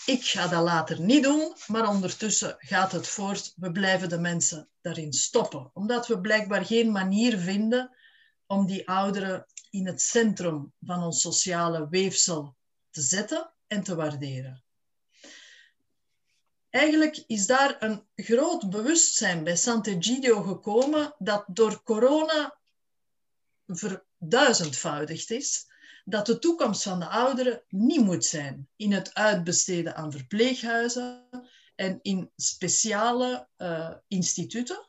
B: ik ga dat later niet doen, maar ondertussen gaat het voort. We blijven de mensen daarin stoppen, omdat we blijkbaar geen manier vinden om die ouderen in het centrum van ons sociale weefsel te zetten en te waarderen. Eigenlijk is daar een groot bewustzijn bij Sant'Egidio gekomen dat door corona verduizendvoudigd is, dat de toekomst van de ouderen niet moet zijn in het uitbesteden aan verpleeghuizen en in speciale uh, instituten.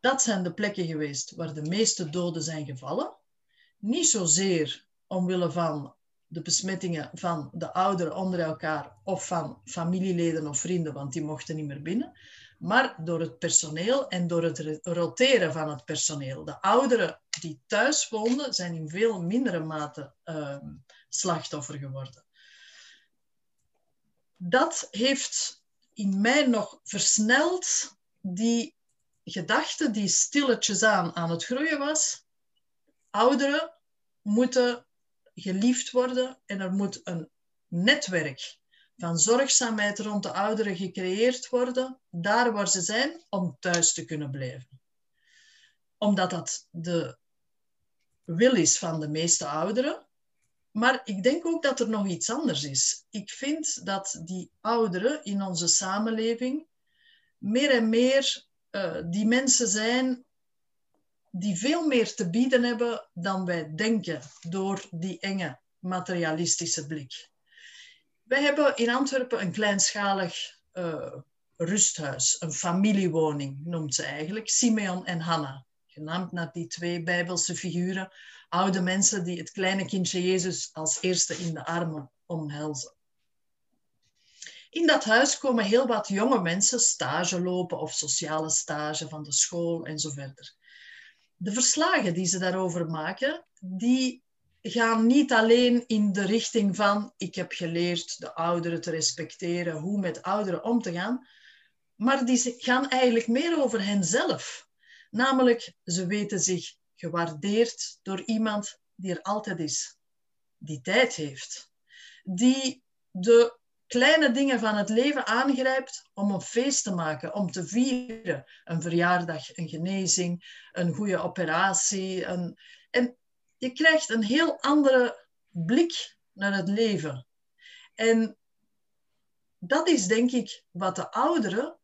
B: Dat zijn de plekken geweest waar de meeste doden zijn gevallen. Niet zozeer omwille van de besmettingen van de ouderen onder elkaar of van familieleden of vrienden, want die mochten niet meer binnen, maar door het personeel en door het roteren van het personeel. De ouderen die thuis woonden, zijn in veel mindere mate uh, slachtoffer geworden. Dat heeft in mij nog versneld die gedachte die stilletjes aan aan het groeien was. Ouderen moeten geliefd worden en er moet een netwerk van zorgzaamheid rond de ouderen gecreëerd worden, daar waar ze zijn, om thuis te kunnen blijven. Omdat dat de wil is van de meeste ouderen. Maar ik denk ook dat er nog iets anders is. Ik vind dat die ouderen in onze samenleving meer en meer uh, die mensen zijn die veel meer te bieden hebben dan wij denken door die enge materialistische blik. Wij hebben in Antwerpen een kleinschalig uh, rusthuis, een familiewoning noemt ze eigenlijk, Simeon en Hanna. Genaamd naar die twee Bijbelse figuren, oude mensen die het kleine kindje Jezus als eerste in de armen omhelzen. In dat huis komen heel wat jonge mensen stage lopen of sociale stage van de school en zo verder. De verslagen die ze daarover maken, die gaan niet alleen in de richting van ik heb geleerd de ouderen te respecteren, hoe met ouderen om te gaan, maar die gaan eigenlijk meer over henzelf. Namelijk, ze weten zich gewaardeerd door iemand die er altijd is, die tijd heeft, die de kleine dingen van het leven aangrijpt om een feest te maken, om te vieren. Een verjaardag, een genezing, een goede operatie. En je krijgt een heel andere blik naar het leven. En dat is denk ik wat de ouderen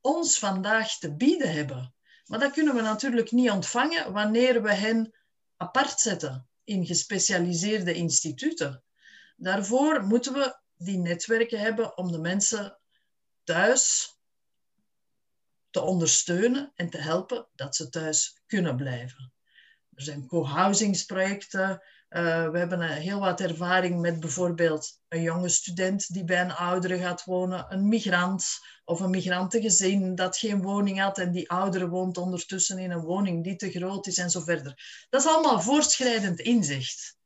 B: ons vandaag te bieden hebben. Maar dat kunnen we natuurlijk niet ontvangen wanneer we hen apart zetten in gespecialiseerde instituten. Daarvoor moeten we die netwerken hebben om de mensen thuis te ondersteunen en te helpen dat ze thuis kunnen blijven. Er zijn co-housingsprojecten. Uh, we hebben heel wat ervaring met bijvoorbeeld een jonge student die bij een oudere gaat wonen, een migrant of een migrantengezin dat geen woning had en die oudere woont ondertussen in een woning die te groot is en zo verder. Dat is allemaal voortschrijdend inzicht.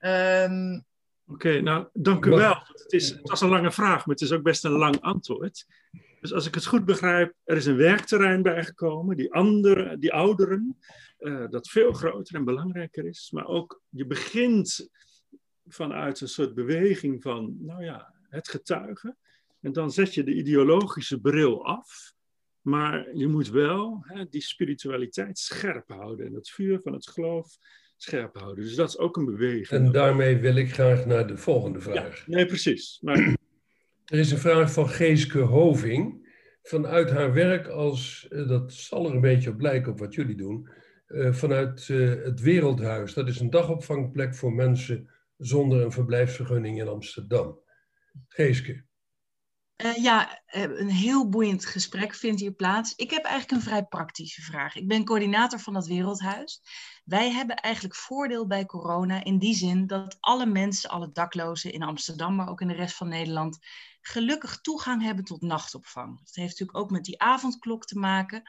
B: Um,
D: Oké, nou, dank u wel. Het, is, het was een lange vraag, maar het is ook best een lang antwoord. Dus als ik het goed begrijp, er is een werkterrein bijgekomen, die, andere, die ouderen, uh, dat veel groter en belangrijker is. Maar ook, je begint vanuit een soort beweging van, nou ja, het getuigen. En dan zet je de ideologische bril af. Maar je moet wel hè, die spiritualiteit scherp houden. En het vuur van het geloof scherp houden. Dus dat is ook een beweging.
A: En daarmee wil ik graag naar de volgende vraag.
D: Ja, nee, precies. Maar...
A: Er is een vraag van Geeske Hoving. Vanuit haar werk als, eh, dat zal er een beetje op lijken op wat jullie doen, uh, vanuit uh, het Wereldhuis. Dat is een dagopvangplek voor mensen zonder een verblijfsvergunning in Amsterdam. Geeske.
E: Ja, een heel boeiend gesprek vindt hier plaats. Ik heb eigenlijk een vrij praktische vraag. Ik ben coördinator van dat Wereldhuis. Wij hebben eigenlijk voordeel bij corona in die zin dat alle mensen, alle daklozen in Amsterdam, maar ook in de rest van Nederland, gelukkig toegang hebben tot nachtopvang. Dat heeft natuurlijk ook met die avondklok te maken.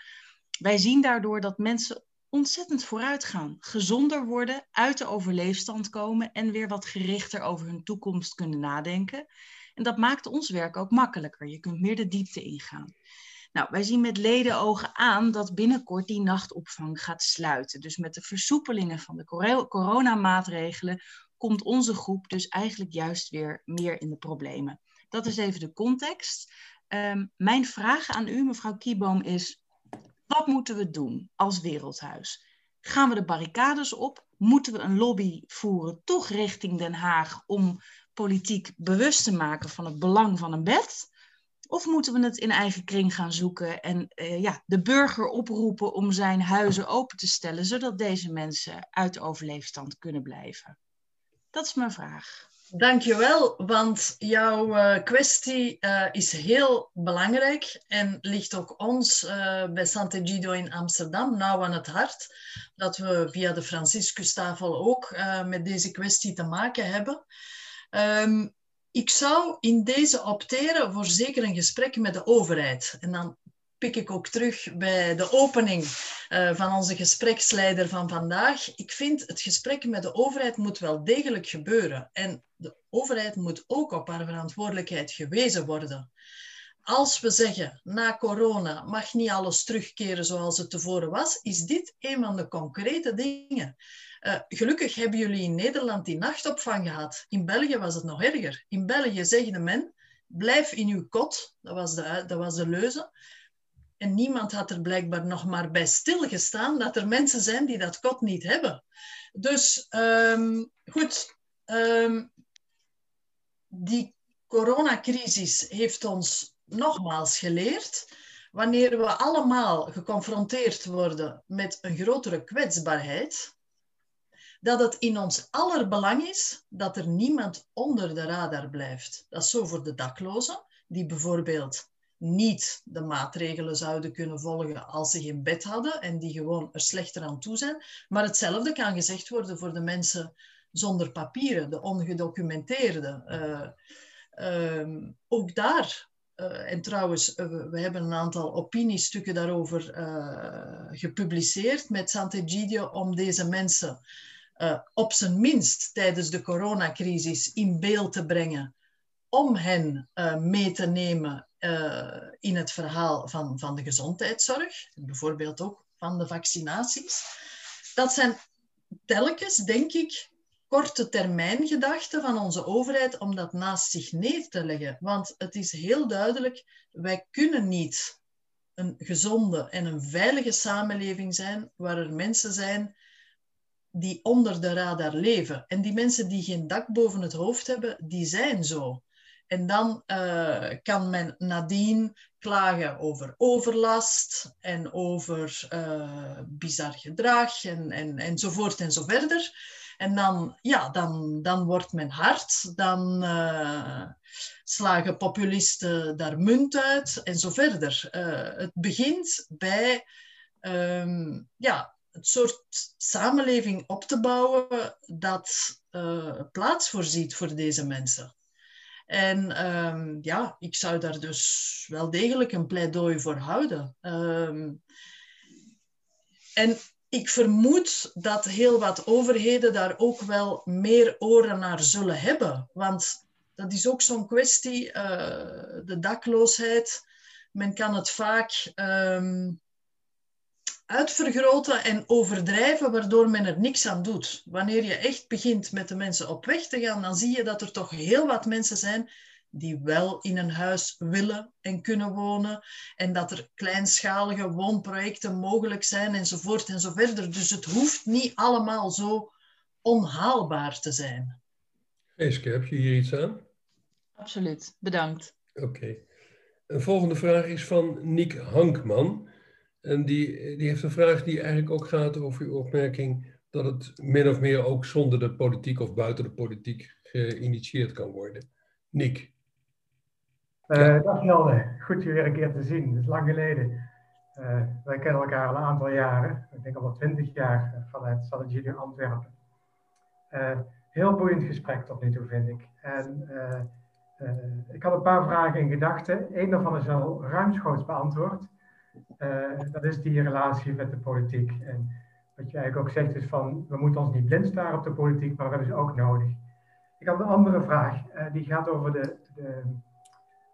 E: Wij zien daardoor dat mensen ontzettend vooruit gaan, gezonder worden, uit de overleefstand komen en weer wat gerichter over hun toekomst kunnen nadenken. En dat maakt ons werk ook makkelijker. Je kunt meer de diepte ingaan. Nou, wij zien met ledenogen aan dat binnenkort die nachtopvang gaat sluiten. Dus met de versoepelingen van de coronamaatregelen komt onze groep dus eigenlijk juist weer meer in de problemen. Dat is even de context. Um, mijn vraag aan u, mevrouw Kieboom, is: wat moeten we doen als Wereldhuis? Gaan we de barricades op? Moeten we een lobby voeren, toch richting Den Haag, om politiek bewust te maken van het belang van een bed? Of moeten we het in eigen kring gaan zoeken en uh, ja, de burger oproepen om zijn huizen open te stellen, zodat deze mensen uit overleefstand kunnen blijven? Dat is mijn vraag.
B: Dankjewel, want jouw uh, kwestie uh, is heel belangrijk en ligt ook ons bij Sant'Egidio in Amsterdam nauw aan het hart. Dat we via de Franciscustafel ook met deze kwestie te maken hebben. Um, ik zou in deze opteren voor zeker een gesprek met de overheid. En dan pik ik ook terug bij de opening uh, van onze gespreksleider van vandaag. Ik vind het gesprek met de overheid moet wel degelijk gebeuren. En de overheid moet ook op haar verantwoordelijkheid gewezen worden. Als we zeggen, na corona mag niet alles terugkeren zoals het tevoren was, is dit een van de concrete dingen. Uh, gelukkig hebben jullie in Nederland die nachtopvang gehad. In België was het nog erger. In België zeggen men, blijf in uw kot. Dat was dat was de leuze. En niemand had er blijkbaar nog maar bij stilgestaan dat er mensen zijn die dat kot niet hebben. Dus um, goed, um, die coronacrisis heeft ons nogmaals geleerd. Wanneer we allemaal geconfronteerd worden met een grotere kwetsbaarheid, dat het in ons aller belang is dat er niemand onder de radar blijft. Dat is zo voor de daklozen, die bijvoorbeeld niet de maatregelen zouden kunnen volgen als ze geen bed hadden en die gewoon er slechter aan toe zijn. Maar hetzelfde kan gezegd worden voor de mensen zonder papieren, de ongedocumenteerde. Uh, ook daar uh, en trouwens, uh, we hebben een aantal opiniestukken daarover gepubliceerd met Sant'Egidio om deze mensen op zijn minst tijdens de coronacrisis in beeld te brengen, om hen mee te nemen in het verhaal van, van de gezondheidszorg, bijvoorbeeld ook van de vaccinaties. Dat zijn telkens, denk ik, korte termijn gedachte van onze overheid om dat naast zich neer te leggen. Want het is heel duidelijk, wij kunnen niet een gezonde en een veilige samenleving zijn waar er mensen zijn die onder de radar leven. En die mensen die geen dak boven het hoofd hebben, die zijn zo. En dan uh, kan men nadien klagen over overlast en over uh, bizar gedrag en, en, enzovoort en zo verder. En dan, ja, dan, dan wordt men hard, dan uh, slagen populisten daar munt uit en zo verder. Het begint bij um, ja, het soort samenleving op te bouwen dat plaats voorziet voor deze mensen. En um, ja, ik zou daar dus wel degelijk een pleidooi voor houden. Um, en ik vermoed dat heel wat overheden daar ook wel meer oren naar zullen hebben. Want dat is ook zo'n kwestie, uh, de dakloosheid. Men kan het vaak um, uitvergroten en overdrijven, waardoor men er niks aan doet. Wanneer je echt begint met de mensen op weg te gaan, dan zie je dat er toch heel wat mensen zijn die wel in een huis willen en kunnen wonen en dat er kleinschalige woonprojecten mogelijk zijn enzovoort en zo verder. Dus het hoeft niet allemaal zo onhaalbaar te zijn.
A: Geeske, heb je hier iets aan?
E: Absoluut, bedankt.
A: Oké. Een volgende vraag is van Niek Hankman. En die, die heeft een vraag die eigenlijk ook gaat over uw opmerking dat het min of meer ook zonder de politiek of buiten de politiek geïnitieerd kan worden. Niek.
F: Uh, dag Hilde, goed je weer een keer te zien. Het is lang geleden. Uh, wij kennen elkaar al een aantal jaren, ik denk al wel twintig jaar vanuit Strategie Antwerpen. heel boeiend gesprek tot nu toe, vind ik. En ik had een paar vragen in gedachten. Eén daarvan is al ruimschoots beantwoord. Dat is die relatie met de politiek. En wat je eigenlijk ook zegt is van, we moeten ons niet blind staren op de politiek, maar we hebben ze ook nodig. Ik had een andere vraag, die gaat over de, de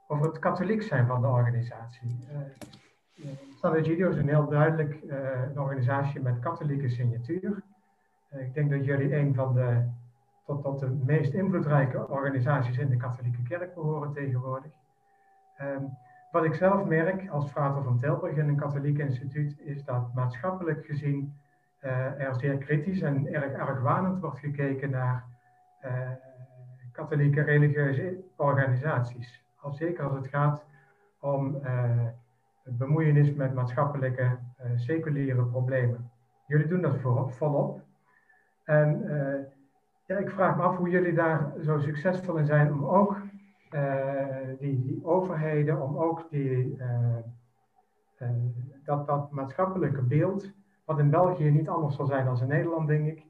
F: over het katholiek zijn van de organisatie. Uh, San is een heel duidelijk een organisatie met katholieke signatuur. Ik denk dat jullie een van de tot, tot de meest invloedrijke organisaties in de katholieke kerk behoren tegenwoordig. Um, wat ik zelf merk als vader van Tilburg in een katholiek instituut, is dat maatschappelijk gezien er zeer kritisch en erg argwanend wordt gekeken naar katholieke religieuze organisaties al zeker als het gaat om uh, bemoeienis met maatschappelijke seculiere problemen. Jullie doen dat voor, volop. En ja, ik vraag me af hoe jullie daar zo succesvol in zijn om ook die, die overheden, om ook die, dat, dat maatschappelijke beeld, wat in België niet anders zal zijn dan in Nederland, denk ik,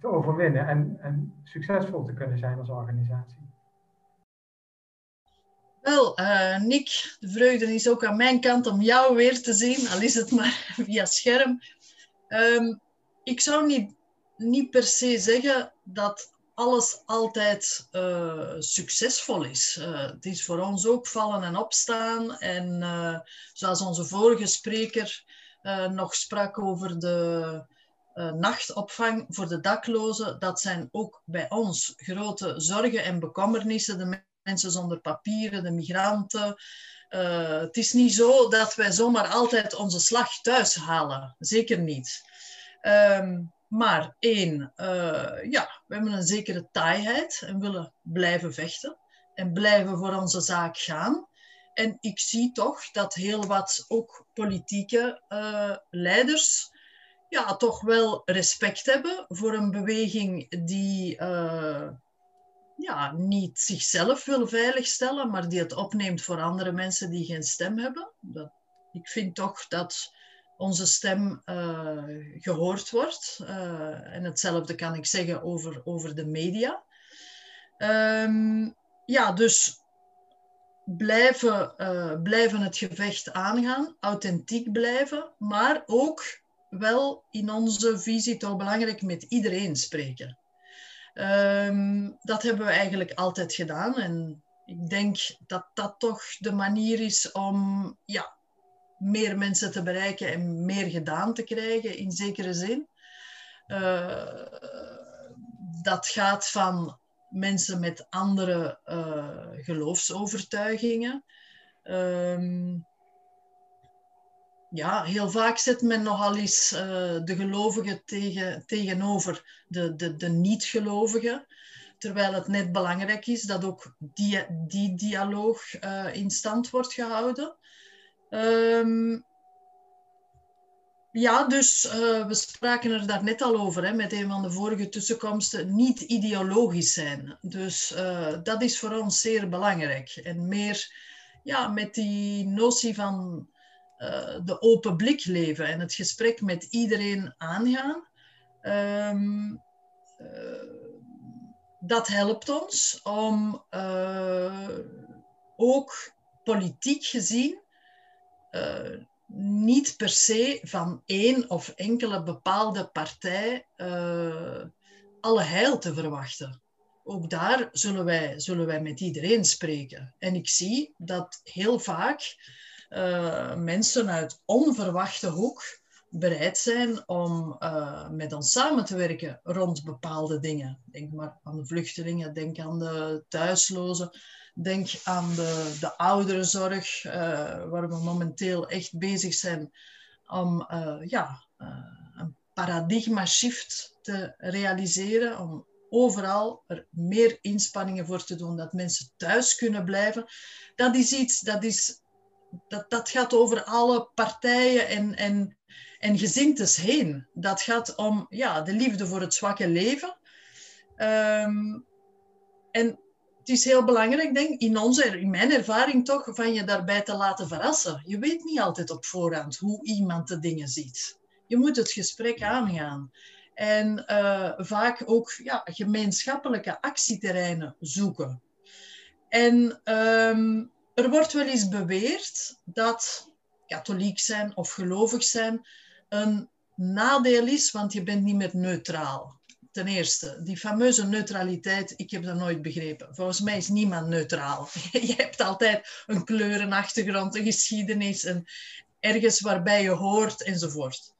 F: te overwinnen en, en succesvol te kunnen zijn als organisatie.
B: Wel, Nick, de vreugde is ook aan mijn kant om jou weer te zien, al is het maar via scherm. Um, ik zou niet, niet per se zeggen dat alles altijd uh, succesvol is. Uh, het is voor ons ook vallen en opstaan. En zoals onze vorige spreker nog sprak over de nachtopvang voor de daklozen, dat zijn ook bij ons grote zorgen en bekommernissen. De mensen zonder papieren, de migranten. Het is niet zo dat wij zomaar altijd onze slag thuis halen. Zeker niet. Um, maar één, uh, ja, we hebben een zekere taaiheid en willen blijven vechten en blijven voor onze zaak gaan. En ik zie toch dat heel wat ook politieke uh, leiders ja, toch wel respect hebben voor een beweging die eh, ja, niet zichzelf wil veiligstellen, maar die het opneemt voor andere mensen die geen stem hebben. Dat, ik vind toch dat onze stem uh, gehoord wordt. Uh, en hetzelfde kan ik zeggen over, over de media. Um, ja, dus blijven, uh, blijven het gevecht aangaan, authentiek blijven, maar ook wel in onze visie toch belangrijk met iedereen spreken. Um, dat hebben we eigenlijk altijd gedaan en ik denk dat dat toch de manier is om ja, meer mensen te bereiken en meer gedaan te krijgen in zekere zin. Uh, dat gaat van mensen met andere uh, geloofsovertuigingen. Um, ja, heel vaak zet men nogal eens uh, de gelovigen tegen, tegenover de, de, de niet-gelovigen. Terwijl het net belangrijk is dat ook die, die dialoog in stand wordt gehouden. Um, ja, dus uh, we spraken er daar net al over, hè, met een van de vorige tussenkomsten, niet ideologisch zijn. Dus uh, dat is voor ons zeer belangrijk. En meer ja, met die notie van uh, de open blik leven en het gesprek met iedereen aangaan. Um, dat helpt ons om ook politiek gezien niet per se van één of enkele bepaalde partij uh, alle heil te verwachten. Ook daar zullen wij, zullen wij met iedereen spreken. En ik zie dat heel vaak uh, mensen uit onverwachte hoek bereid zijn om met ons samen te werken rond bepaalde dingen. Denk maar aan de vluchtelingen, denk aan de thuislozen. Denk aan de, de ouderenzorg, uh, waar we momenteel echt bezig zijn om uh, ja, uh, een paradigma shift te realiseren, om overal er meer inspanningen voor te doen, dat mensen thuis kunnen blijven. Dat is iets, dat, is, dat, dat gaat over alle partijen en, en, en gezintes heen. Dat gaat om ja, de liefde voor het zwakke leven. Um, en het is heel belangrijk, denk ik, in, onze, in mijn ervaring toch, van je daarbij te laten verrassen. Je weet niet altijd op voorhand hoe iemand de dingen ziet. Je moet het gesprek aangaan. En uh, vaak ook ja, gemeenschappelijke actieterreinen zoeken. En um, er wordt wel eens beweerd dat katholiek zijn of gelovig zijn een nadeel is, want je bent niet meer neutraal ten eerste, die fameuze neutraliteit, ik heb dat nooit begrepen. Volgens mij is niemand neutraal. Je hebt altijd een kleur, een achtergrond, een geschiedenis, en ergens waarbij je hoort enzovoort.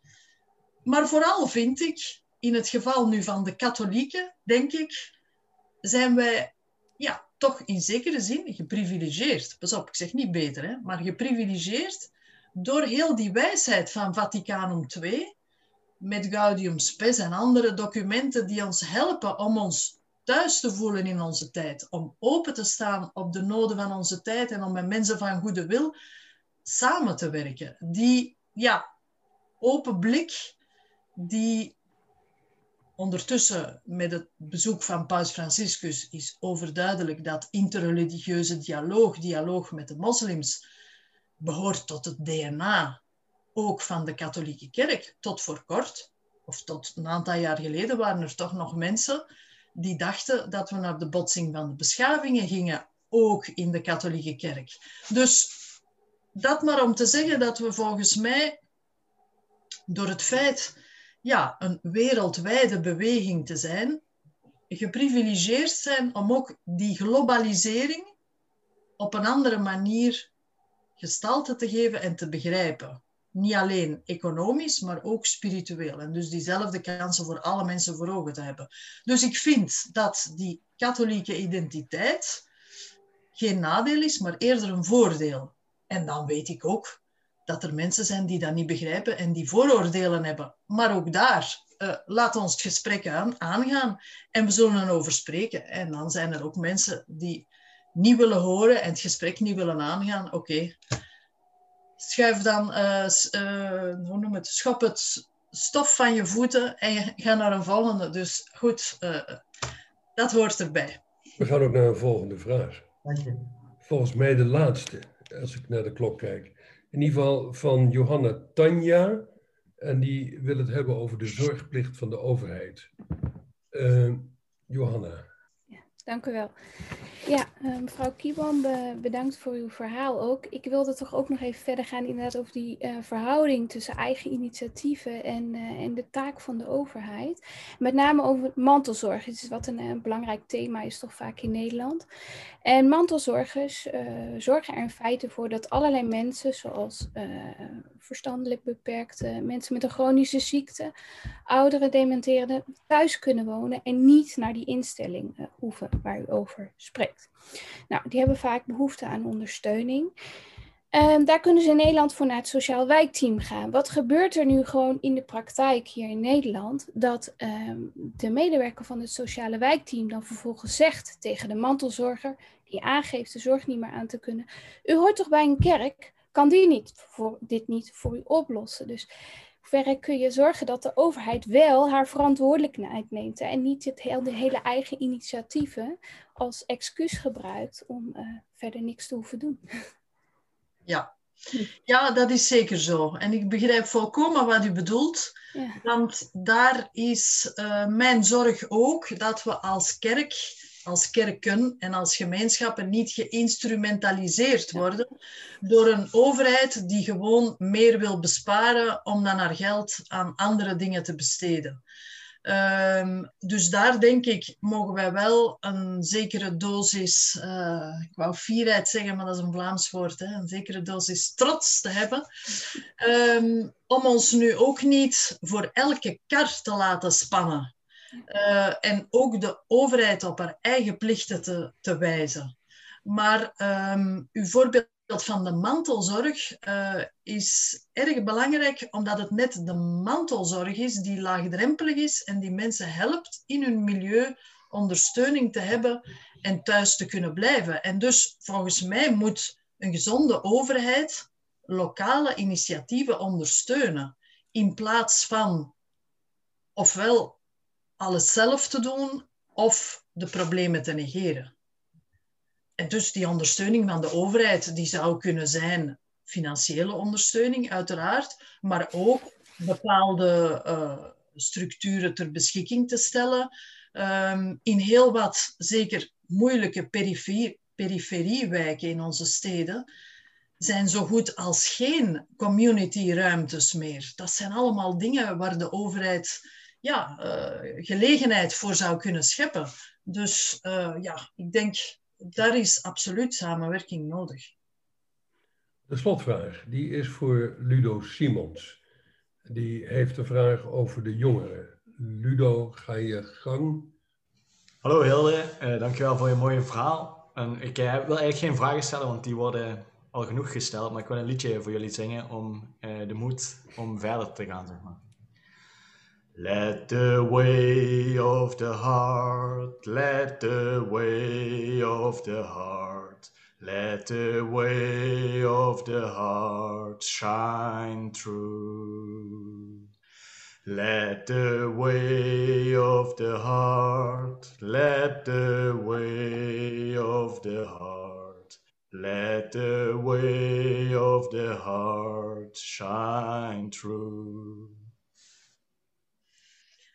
B: Maar vooral vind ik, in het geval nu van de katholieken, denk ik, zijn wij ja, toch in zekere zin geprivilegeerd. Pas op, ik zeg niet beter, hè, maar geprivilegeerd door heel die wijsheid van Vaticanum II met Gaudium Spes en andere documenten die ons helpen om ons thuis te voelen in onze tijd, om open te staan op de noden van onze tijd en om met mensen van goede wil samen te werken. Die ja, open blik, die ondertussen met het bezoek van Paus Franciscus is overduidelijk dat interreligieuze dialoog, dialoog met de moslims, behoort tot het DNA ook van de katholieke kerk. Tot voor kort, of tot een aantal jaar geleden, waren er toch nog mensen die dachten dat we naar de botsing van de beschavingen gingen, ook in de katholieke kerk. Dus dat maar om te zeggen dat we volgens mij door het feit ja, een wereldwijde beweging te zijn, geprivilegeerd zijn om ook die globalisering op een andere manier gestalte te geven en te begrijpen niet alleen economisch, maar ook spiritueel. En dus diezelfde kansen voor alle mensen voor ogen te hebben. Dus ik vind dat die katholieke identiteit geen nadeel is, maar eerder een voordeel. En dan weet ik ook dat er mensen zijn die dat niet begrijpen en die vooroordelen hebben. Maar ook daar, uh, laat ons het gesprek aan, aangaan en we zullen erover spreken. En dan zijn er ook mensen die niet willen horen en het gesprek niet willen aangaan. Oké, schuif dan, uh, uh, hoe noem het, schop het stof van je voeten en je gaat naar een volgende. Dus goed, uh, dat hoort erbij.
A: We gaan ook naar een volgende vraag.
F: Dank je.
A: Volgens mij de laatste, als ik naar de klok kijk. In ieder geval van Johanna Tanja. En die wil het hebben over de zorgplicht van de overheid. Uh, Johanna.
G: Dank u wel. Ja, uh, mevrouw Kiebam, bedankt voor uw verhaal ook. Ik wilde toch ook nog even verder gaan inderdaad over die uh, verhouding tussen eigen initiatieven en, uh, en de taak van de overheid. Met name over mantelzorg, het is wat een, een, belangrijk thema is toch vaak in Nederland. En mantelzorgers zorgen er in feite voor dat allerlei mensen, zoals verstandelijk beperkte, mensen met een chronische ziekte, ouderen, dementerende, thuis kunnen wonen en niet naar die instelling hoeven waar u over spreekt. Nou, die hebben vaak behoefte aan ondersteuning. Um, daar kunnen ze in Nederland voor naar het sociaal wijkteam gaan. Wat gebeurt er nu gewoon in de praktijk hier in Nederland? Dat um, de medewerker van het sociale wijkteam dan vervolgens zegt tegen de mantelzorger, die aangeeft de zorg niet meer aan te kunnen: U hoort toch bij een kerk? Kan die niet voor, dit niet voor u oplossen? Dus kun je zorgen dat de overheid wel haar verantwoordelijkheid neemt en niet het hele, de hele eigen initiatieven als excuus gebruikt om uh, verder niks te hoeven doen.
B: Ja. ja, dat is zeker zo. En ik begrijp volkomen wat u bedoelt. Ja. Want daar is uh, mijn zorg ook dat we als kerk als kerken en als gemeenschappen niet geïnstrumentaliseerd worden door een overheid die gewoon meer wil besparen om dan haar geld aan andere dingen te besteden. Um, dus daar denk ik, mogen wij wel een zekere dosis, uh, ik wou fierheid zeggen, maar dat is een Vlaams woord, hè, een zekere dosis trots te hebben, um, om ons nu ook niet voor elke kar te laten spannen. Uh, en ook de overheid op haar eigen plichten te, te wijzen. Maar um, uw voorbeeld van de mantelzorg uh, is erg belangrijk, omdat het net de mantelzorg is die laagdrempelig is en die mensen helpt in hun milieu ondersteuning te hebben en thuis te kunnen blijven. En dus volgens mij moet een gezonde overheid lokale initiatieven ondersteunen, in plaats van ofwel alles zelf te doen of de problemen te negeren. En dus die ondersteuning van de overheid, die zou kunnen zijn financiële ondersteuning, uiteraard, maar ook bepaalde uh, structuren ter beschikking te stellen. Um, in heel wat, zeker moeilijke periferie, periferiewijken in onze steden, zijn zo goed als geen community-ruimtes meer. Dat zijn allemaal dingen waar de overheid ja, uh, gelegenheid voor zou kunnen scheppen. Dus uh, ja, ik denk, daar is absoluut samenwerking nodig.
A: De slotvraag, die is voor Ludo Simons. Die heeft een vraag over de jongeren. Ludo, ga je gang.
H: Hallo Hilde, uh, dankjewel voor je mooie verhaal. En ik uh, wil eigenlijk geen vragen stellen, want die worden al genoeg gesteld. Maar ik wil een liedje voor jullie zingen om uh, de moed om verder te gaan, zeg maar. Let the way of the heart, let the way of the heart, let the way of the heart shine through. Let the way of the heart, let the way of the heart, let the way of the heart shine through.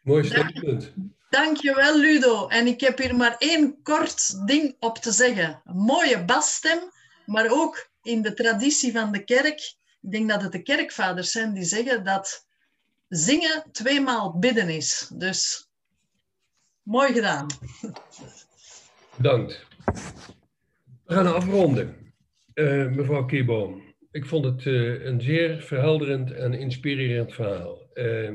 A: Mooi statement.
B: Dankjewel, Ludo. En ik heb hier maar één kort ding op te zeggen. Een mooie basstem, maar ook in de traditie van de kerk. Ik denk dat het de kerkvaders zijn die zeggen dat zingen tweemaal bidden is. Dus mooi gedaan.
A: Bedankt. We gaan afronden. Uh, mevrouw Kierboom, ik vond het uh, een zeer verhelderend en inspirerend verhaal. Uh,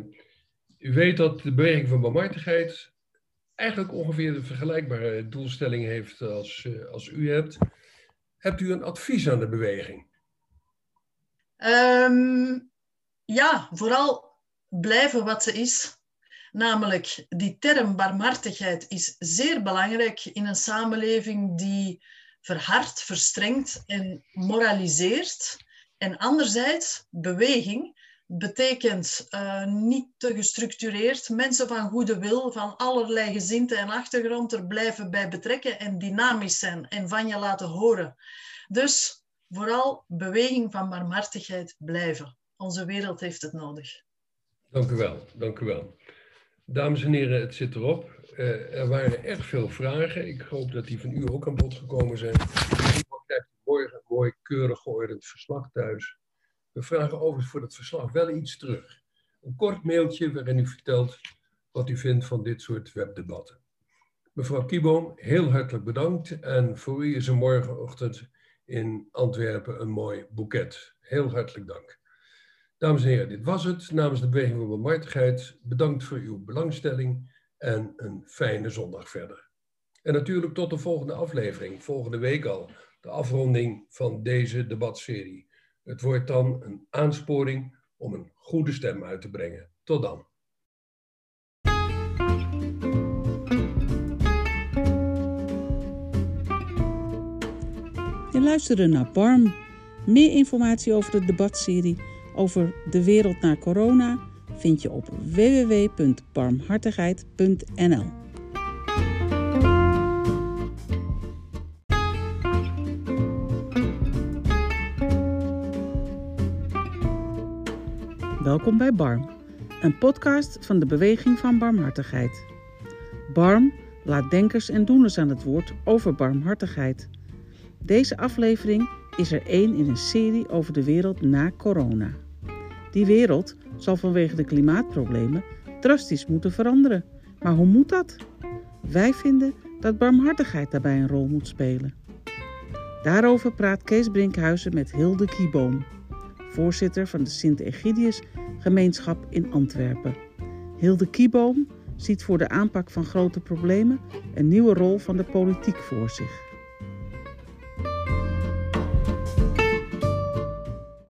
A: u weet dat de beweging van barmhartigheid eigenlijk ongeveer de vergelijkbare doelstelling heeft als, uh, als u hebt. Hebt u een advies aan de beweging?
B: Um, ja, vooral blijven wat ze is. Namelijk, die term barmhartigheid is zeer belangrijk in een samenleving die verhardt, verstrengt en moraliseert. En anderzijds, beweging betekent uh, niet te gestructureerd, mensen van goede wil, van allerlei gezinten en achtergrond er blijven bij betrekken en dynamisch zijn en van je laten horen. Dus vooral beweging van barmhartigheid blijven. Onze wereld heeft het nodig.
A: Dank u wel, dank u wel. Dames en heren, het zit erop. Uh, er waren erg veel vragen. Ik hoop dat die van u ook aan bod gekomen zijn. Krijgt morgen mooi, keurig geordend verslag thuis. We vragen overigens voor het verslag wel iets terug. Een kort mailtje waarin u vertelt wat u vindt van dit soort webdebatten. Mevrouw Kieboom, heel hartelijk bedankt. En voor u is er morgenochtend in Antwerpen een mooi boeket. Heel hartelijk dank. Dames en heren, dit was het. Namens de Beweging voor Barmhartigheid, bedankt voor uw belangstelling en een fijne zondag verder. En natuurlijk tot de volgende aflevering, volgende week al, de afronding van deze debatserie. Het wordt dan een aansporing om een goede stem uit te brengen. Tot dan.
I: Je luisterde naar BARM. Meer informatie over de debatserie over de wereld na corona vind je op www.barmhartigheid.nl. Welkom bij BARM, een podcast van de Beweging van Barmhartigheid. BARM laat denkers en doeners aan het woord over barmhartigheid. Deze aflevering is er één in een serie over de wereld na corona. Die wereld zal vanwege de klimaatproblemen drastisch moeten veranderen. Maar hoe moet dat? Wij vinden dat barmhartigheid daarbij een rol moet spelen. Daarover praat Kees Brinkhuizen met Hilde Kieboom, voorzitter van de Sint-Egidius gemeenschap in Antwerpen. Hilde Kieboom ziet voor de aanpak van grote problemen een nieuwe rol van de politiek voor zich.